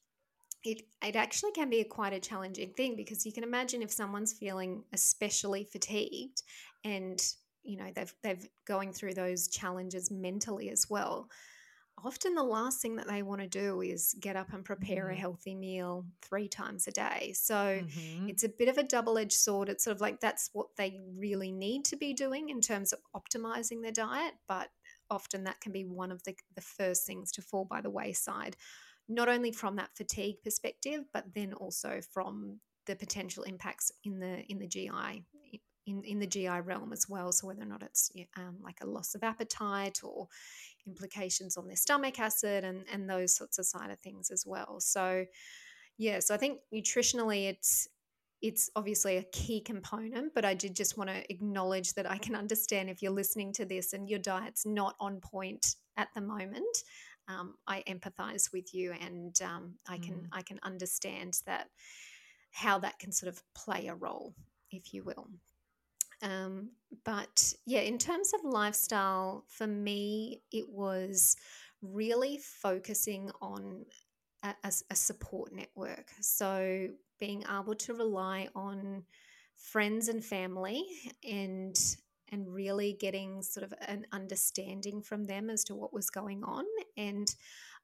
Speaker 2: it it actually can be a quite a challenging thing because you can imagine if someone's feeling especially fatigued and you know they've they've going through those challenges mentally as well often the last thing that they want to do is get up and prepare mm-hmm. a healthy meal three times a day so mm-hmm. it's a bit of a double-edged sword it's sort of like that's what they really need to be doing in terms of optimizing their diet but often that can be one of the, the first things to fall by the wayside not only from that fatigue perspective but then also from the potential impacts in the in the gi in, in the GI realm as well. So, whether or not it's um, like a loss of appetite or implications on their stomach acid and, and those sorts of side of things as well. So, yeah, so I think nutritionally it's it's obviously a key component, but I did just want to acknowledge that I can understand if you're listening to this and your diet's not on point at the moment. Um, I empathize with you, and um, I can mm. I can understand that how that can sort of play a role, if you will. Um, but yeah, in terms of lifestyle, for me, it was really focusing on a, a, a support network. So being able to rely on friends and family and and really getting sort of an understanding from them as to what was going on and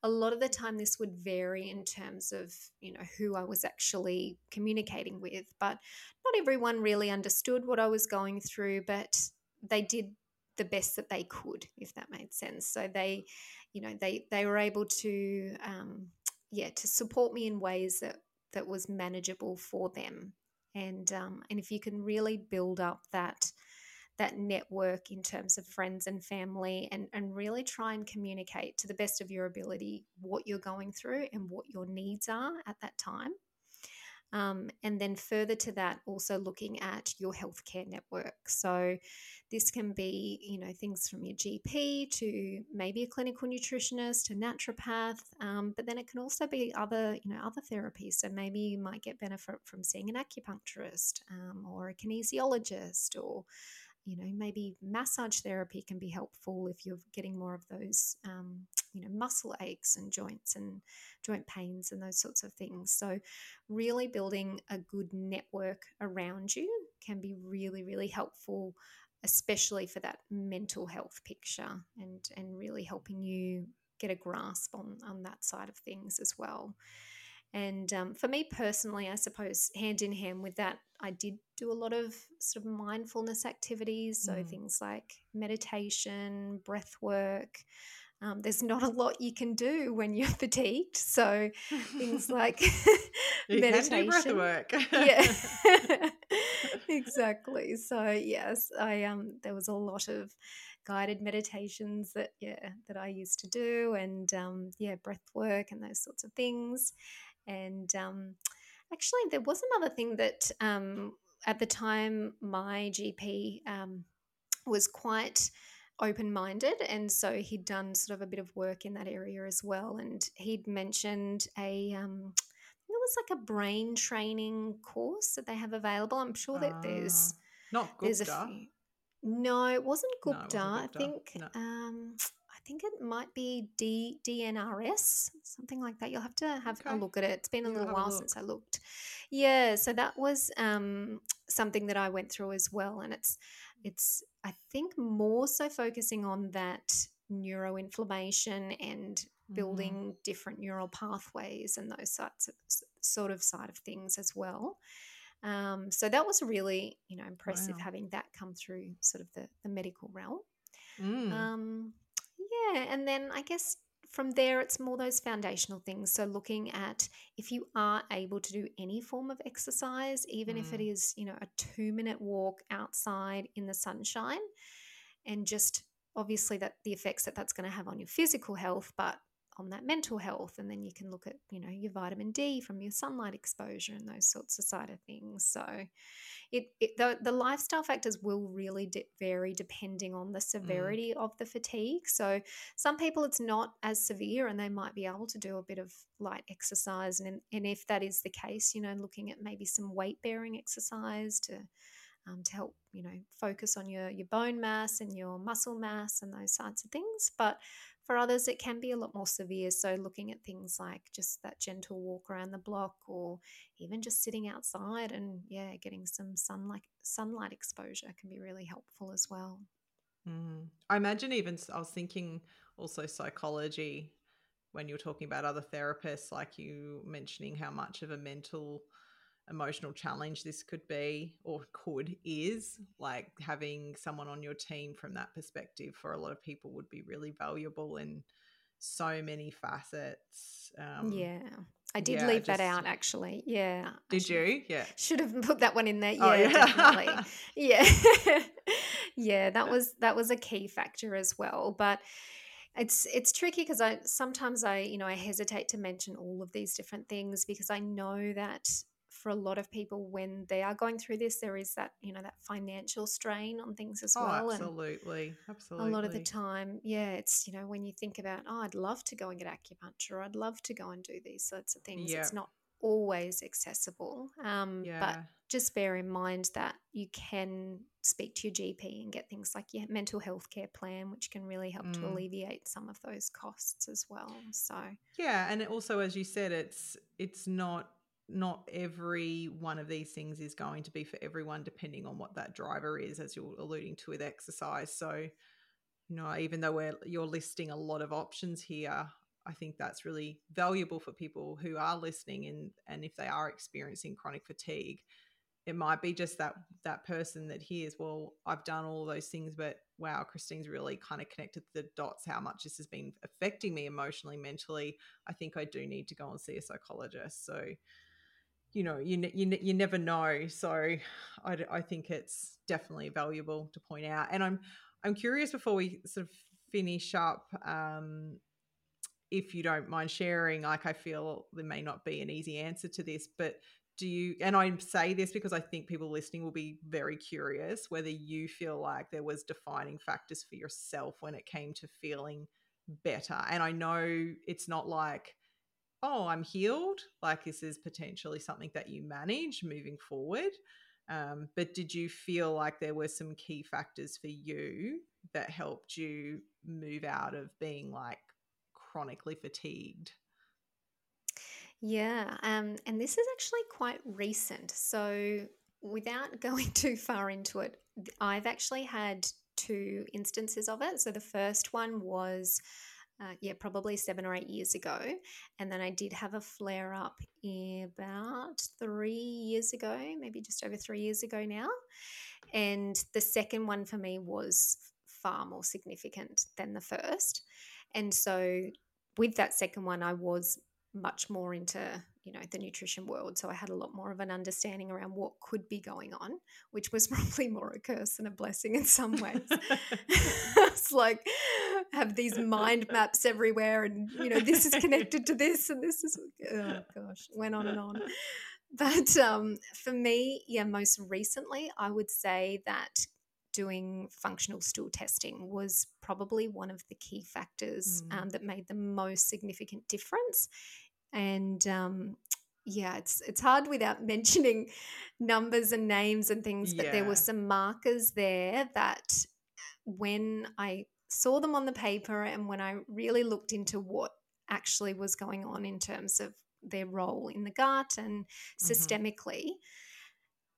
Speaker 2: a lot of the time this would vary in terms of you know who i was actually communicating with but not everyone really understood what i was going through but they did the best that they could if that made sense. So they you know they they were able to um yeah to support me in ways that that was manageable for them. And um and if you can really build up that that network in terms of friends and family and, and really try and communicate to the best of your ability what you're going through and what your needs are at that time. Um, and then further to that, also looking at your healthcare network. So this can be, you know, things from your GP to maybe a clinical nutritionist, a naturopath, um, but then it can also be other, you know, other therapies. So maybe you might get benefit from seeing an acupuncturist um, or a kinesiologist or you know, maybe massage therapy can be helpful if you're getting more of those, um, you know, muscle aches and joints and joint pains and those sorts of things. So, really building a good network around you can be really, really helpful, especially for that mental health picture and and really helping you get a grasp on on that side of things as well. And um, for me personally, I suppose hand in hand with that, I did do a lot of sort of mindfulness activities. So mm. things like meditation, breath work. Um, there's not a lot you can do when you're <laughs> fatigued. So things <laughs> like <laughs> meditation. breath
Speaker 1: work.
Speaker 2: yeah. exactly. So yes, I um there was a lot of guided meditations that yeah that I used to do and um yeah breath work and those sorts of things and um, actually, there was another thing that um, at the time my GP um, was quite open minded. And so he'd done sort of a bit of work in that area as well. And he'd mentioned a, um, it was like a brain training course that they have available. I'm sure that uh, there's
Speaker 1: not Gupta. There's a few,
Speaker 2: no, it wasn't Gupta. No, it wasn't Gupta. I think no. um, think it might be D, DNRS, something like that. You'll have to have okay. a look at it. It's been a little while a since I looked. Yeah, so that was um, something that I went through as well, and it's it's I think more so focusing on that neuroinflammation and mm-hmm. building mm. different neural pathways and those sorts of, sort of side of things as well. Um, so that was really you know impressive wow. having that come through sort of the, the medical realm. Mm. Um, yeah, and then I guess from there it's more those foundational things. So looking at if you are able to do any form of exercise, even mm. if it mm. you know, a 2-minute walk outside in the sunshine and just obviously that the effects that that's going to have on your physical health, but that mental health and then you can look at you know your vitamin d from your sunlight exposure and those sorts of side of things so it, it the, the lifestyle factors will really vary depending on the mm. severity mm. of the fatigue so some people it's not as severe and they might be able to do a bit of light exercise and, and if that is the case you know looking at maybe some weight bearing exercise to um, to help you know focus on your your bone mass and your muscle mass and those sorts of things but for others, it can be a lot more severe. So, looking at things like just that gentle walk around the block, or even just sitting outside and yeah, getting some sunlight sunlight exposure can be really helpful as well.
Speaker 1: Mm. I imagine even I was thinking also psychology when you were talking about other therapists, like you mentioning how much of a mental emotional challenge this could be or could is like having someone on your team from that perspective for a lot of people would be really valuable in so many facets
Speaker 2: um, yeah I did yeah, leave just, that out actually. Yeah.
Speaker 1: Did you? Yeah.
Speaker 2: Should have put that one in there. Yeah, oh, yeah. definitely. <laughs> yeah. <laughs> yeah, that was that was a key factor as well. But it's it's tricky because I sometimes I, you know, I hesitate to mention all of these different things because I know that for a lot of people when they are going through this there is that you know that financial strain on things as
Speaker 1: oh,
Speaker 2: well
Speaker 1: absolutely and absolutely
Speaker 2: a lot of the time yeah it's you know when you think about oh i'd love to go and get acupuncture i'd love to go and do these sorts of things yeah. it's not always accessible um, yeah. but just bear in mind that you can speak to your gp and get things like your mental health care plan which can really help mm. to alleviate some of those costs as well so
Speaker 1: yeah and also as you said it's it's not not every one of these things is going to be for everyone depending on what that driver is as you're alluding to with exercise. So you know even though we're you're listing a lot of options here i think that's really valuable for people who are listening and and if they are experiencing chronic fatigue it might be just that that person that hears well i've done all those things but wow christine's really kind of connected the dots how much this has been affecting me emotionally mentally. I think i do need to go and see a psychologist. So you know you, you you never know so I, I think it's definitely valuable to point out and i'm i'm curious before we sort of finish up um if you don't mind sharing like i feel there may not be an easy answer to this but do you and i say this because i think people listening will be very curious whether you feel like there was defining factors for yourself when it came to feeling better and i know it's not like oh, I'm healed. Like this is potentially something that you manage moving forward. Um, but did you feel like there were some key factors for you that helped you move out of being like chronically fatigued?
Speaker 2: Yeah, um, and this is actually quite recent. So, without <laughs> going too far into it, I've actually had two instances of it. So, the first one was, uh, yeah, probably seven or eight years ago. And then I did have a flare up about three years ago, maybe just over three years ago now. And the second one for me was far more significant than the first. And so, with that second one, I was much more into you know the nutrition world so i had a lot more of an understanding around what could be going on which was <laughs> probably more a curse than a blessing in some ways <laughs> like have these mind <laughs> maps everywhere and you know this is connected to this and this is <laughs> oh gosh went on and on but um, for me yeah most recently i would say that doing functional stool testing was probably one of the key factors mm. um, that made the most significant difference. And um, yeah, it's it's hard without <laughs> mentioning numbers and names and things, but yeah. there were some markers there that when I saw them on the paper and when I really looked into what actually was going on in terms of their role in the gut and mm-hmm. systemically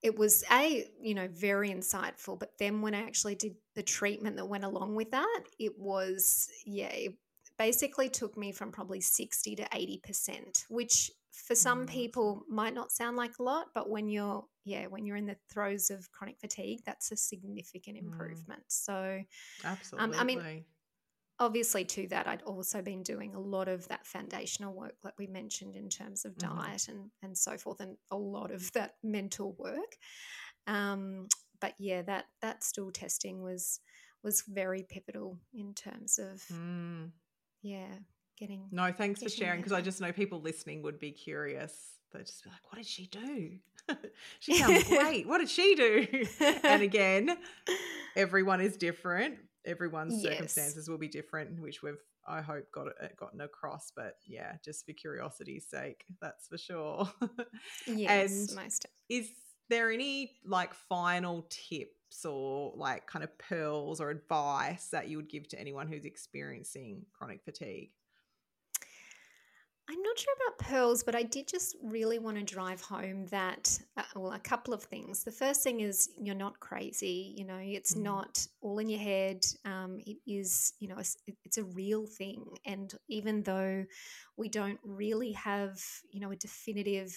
Speaker 2: it was a you know very insightful but then when i actually did the treatment that went along with that it was yeah it basically took me from probably 60 to 80% which for some mm, people might not sound like a lot but when you're yeah when you're in the throes of chronic fatigue that's a significant mm. improvement mm. so
Speaker 1: absolutely
Speaker 2: um, i mean obviously to that i'd also been doing a lot of that foundational work that we mentioned in terms of mm-hmm. diet and and so forth and a lot of <laughs> that mental work um, but yeah that that stool testing was was very pivotal in terms of mm. yeah getting
Speaker 1: no thanks for sharing because i just know people listening would be curious they'd just be like what did she do <laughs> she sounds <laughs> great what did she do <laughs> and again everyone is different everyone's yes. circumstances will be different, which we've I hope got it gotten across. But yeah, just for curiosity's sake, that's for sure.
Speaker 2: yes, and most.
Speaker 1: Is there any like final tips or like kind of pearls or advice that you would give to anyone who's experiencing chronic fatigue?
Speaker 2: I'm not sure about pearls, but I did just really want to drive home that, uh, well, a couple of things. The first thing is you're not crazy. You know, it's mm. not all in your head. Um, it is, you know, it's, it's a real thing. And even though we don't really have, you know, a definitive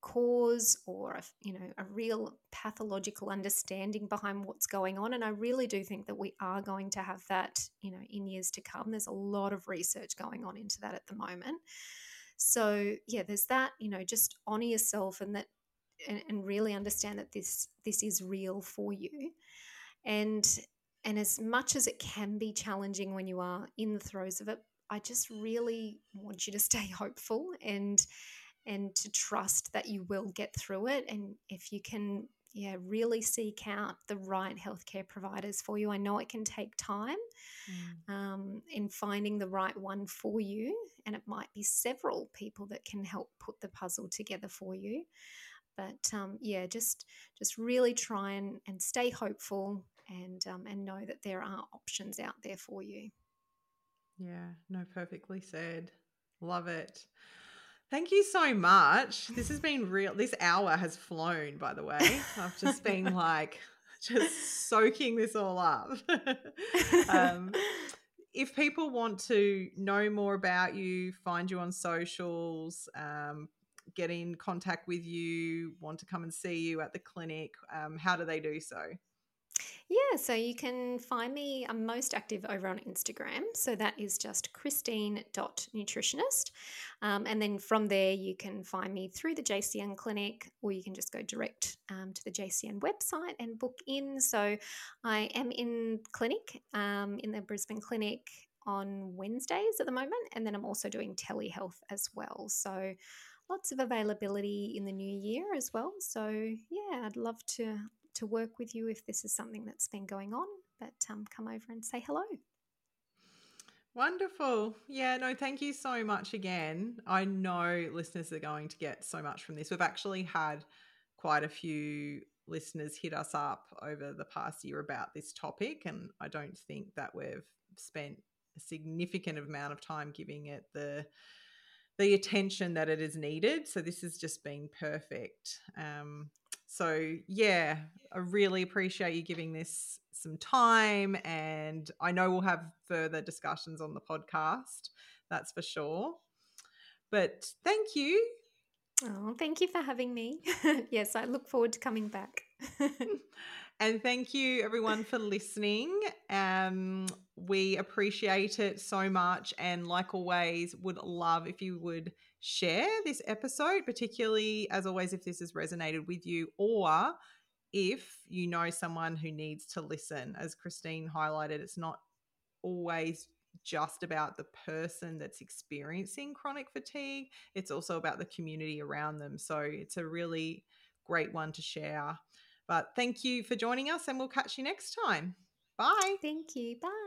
Speaker 2: cause or a, you know a real pathological understanding behind what's going on and i really do think that we are going to have that you know in years to come. There's a lot of research going on into that at the moment. So yeah there's that you know just honor yourself and that and, and really understand that this this is real for you. And and as much as it can be challenging when you are in the throes of it i just really want you to stay <laughs> hopeful and and to trust that you will get through it. And if you can, yeah, really seek out the right healthcare providers for you. I know it can take time mm. um, in finding the right one for you, and it might be several people that can help put the puzzle together for you. But um, yeah, just just really try and, and stay hopeful and um, and know that there are options out there for you.
Speaker 1: Yeah, no, perfectly said. Love it. Thank you so much. This has been real. This hour has flown, by the way. I've just <laughs> been like, just soaking this all up. <laughs> um, if people want to know more about you, find you on socials, um, get in contact with you, want to come and see you at the clinic, um, how do they do so?
Speaker 2: Yeah, so you can find me. I'm most active over on Instagram. So that is just christine.nutritionist. Um, and then from there, you can find me through the JCN clinic, or you can just go direct um, to the JCN website and book in. So I am in clinic, um, in the Brisbane clinic on Wednesdays at the moment. And then I'm also doing telehealth as well. So lots of availability in the new year as well. So yeah, I'd love to to work with you if this is something that's been going on. But um, come over and say hello.
Speaker 1: Wonderful. Yeah, no, thank you so much again. I know listeners are going to get so much from this. We've actually had quite a few listeners hit us up over the past year about this topic, and I don't think that we've spent a significant amount of time giving it the the attention that it is needed. So this has just been perfect. Um, so yeah, I really appreciate you giving this some time, and I know we'll have further discussions on the podcast. That's for sure. But thank you.
Speaker 2: Oh, thank you for having me. <laughs> yes, I look forward to coming back. <laughs> <laughs>
Speaker 1: and thank you everyone for listening. Um, we appreciate it so much, and like always, would love if you would share this episode, particularly as always if this has resonated with you, or if you know someone who needs to listen. As Christine highlighted, it's not always just about the person that's experiencing chronic fatigue, it's also about the community around them. So it's a really great one to share. But thank you for joining us, and we'll catch you next time. Bye.
Speaker 2: Thank you. Bye.